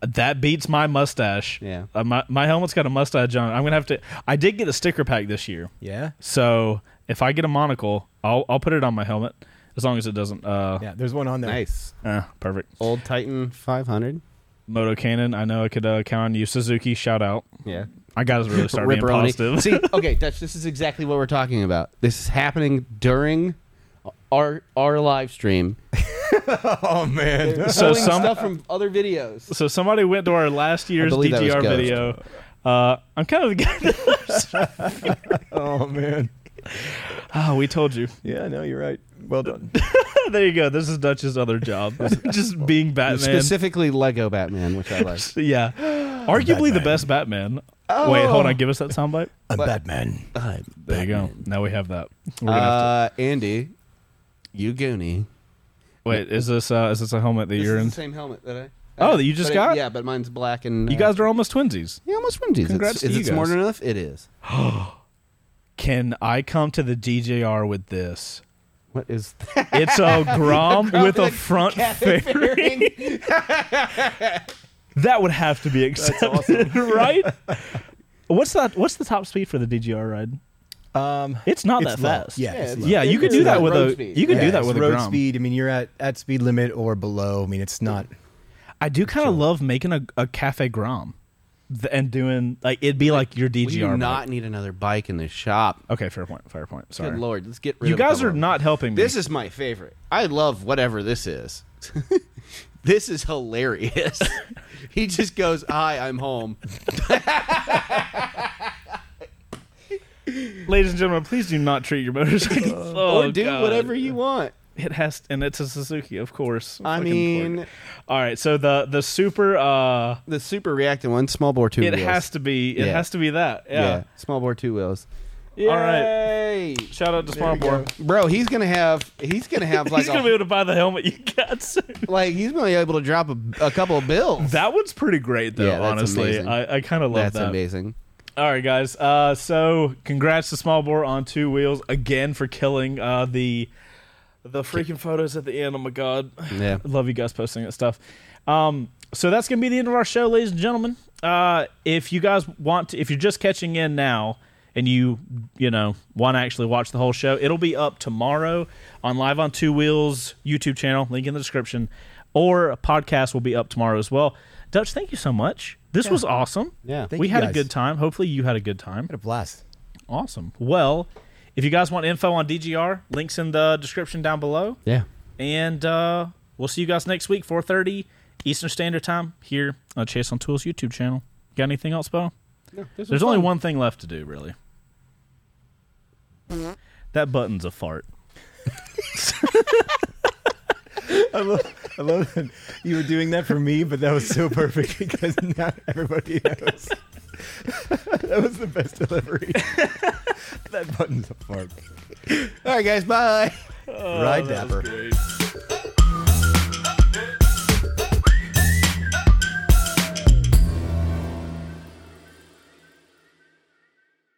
that beats my mustache. Yeah. Uh, my my helmet's got a mustache on. it. I'm gonna have to. I did get a sticker pack this year, yeah. so if I get a monocle, I'll I'll put it on my helmet as long as it doesn't. Uh, Yeah. There's one on there. Nice. eh, perfect. Old Titan 500. Moto Cannon. I know I could uh, count on you. Suzuki, shout out. Yeah. I got to really start being Ripperoni. positive. See, okay, Dutch, this is exactly what we're talking about. This is happening during our our live stream. Oh man. So Pulling some- stuff from other videos. so somebody went to our last year's believe DGR video. Uh, I'm kind of the guy. That, oh man. Oh, we told you. Yeah. No, you're right. Well done. there you go. This is Dutch's other job, just being Batman. Specifically Lego Batman, which I like. Yeah, arguably the best Batman. Wait, hold on. Give us that soundbite. I'm What? Batman. There you go. Now we have that. We're gonna have Uh, Andy, you goonie. wait, is this uh, is this a helmet that This you're is in? the same helmet that I. Oh, that you just but it- got? yeah, but mine's black and. You uh, guys are almost twinsies. Yeah, almost twinsies. Congrats It's- to Is you it smart guys. enough? It is. Can I come to the DGR with this? What is that? It's a Grom with a front Cafe fairing. That would have to be accepted, right? What's that? What's the top speed for the DGR ride? Um, It's not It's that low. fast. Yeah, Yeah, it's it's- yeah. You could do that with a. speed. You could yeah, do that it's with a road Grom. speed. I mean, you're at at speed limit or below. I mean, it's not. I do kind of love making a, a cafe Grom, th- and doing like it'd be like your DGR. We do bike. not need another bike in the shop. Okay, fair point. Fair point. Sorry. Good lord, let's get rid You of guys are not helping me. This is my favorite. I love whatever this is. this is hilarious. he just goes, "Hi, I'm home." Ladies and gentlemen, please do not treat your motorcycle. oh, or do God. whatever you want. It has, and it's a Suzuki, of course. I Fucking mean, pork. all right. So the the super, uh, the super reacting one, small bore two it wheels. has to be, it Yeah. has to be that. yeah. Yeah. small bore two wheels. All right. Shout out to Small Bore. Bro, he's gonna have he's gonna have like He's gonna a, be able to buy the helmet you got. soon. like he's gonna be able to drop a, a couple of bills. that one's pretty great, though. Yeah, that's honestly, amazing. I, I kind of love that. That's that. amazing. All right, guys. Uh, so congrats to Small Bore on two wheels again for killing uh, the the freaking photos at the end. Oh my god, Yeah. Love you guys posting that stuff. Um, so that's gonna be the end of our show, ladies and gentlemen. Uh, if you guys want to, if you're just catching in now and you you know want to actually watch the whole show, it'll be up tomorrow on Live on Two Wheels YouTube channel. Link in the description, or a podcast will be up tomorrow as well. Dutch, thank you so much. This was awesome. Yeah. Thank we you had a good time. Hopefully, you had a good time. Had a blast. Awesome. Well, if you guys want info on DGR, links in the description down below. Yeah. And uh, we'll see you guys next week, 4.30 Eastern Standard Time here on Chase on Two Wheels YouTube channel. Got anything else, Bo? There's only one thing left to do, really. that button's a fart. I love, I love that you were doing that for me, but that was so perfect because now everybody knows. that was the best delivery. that button's a fart. All right, guys. Bye. Ride dapper.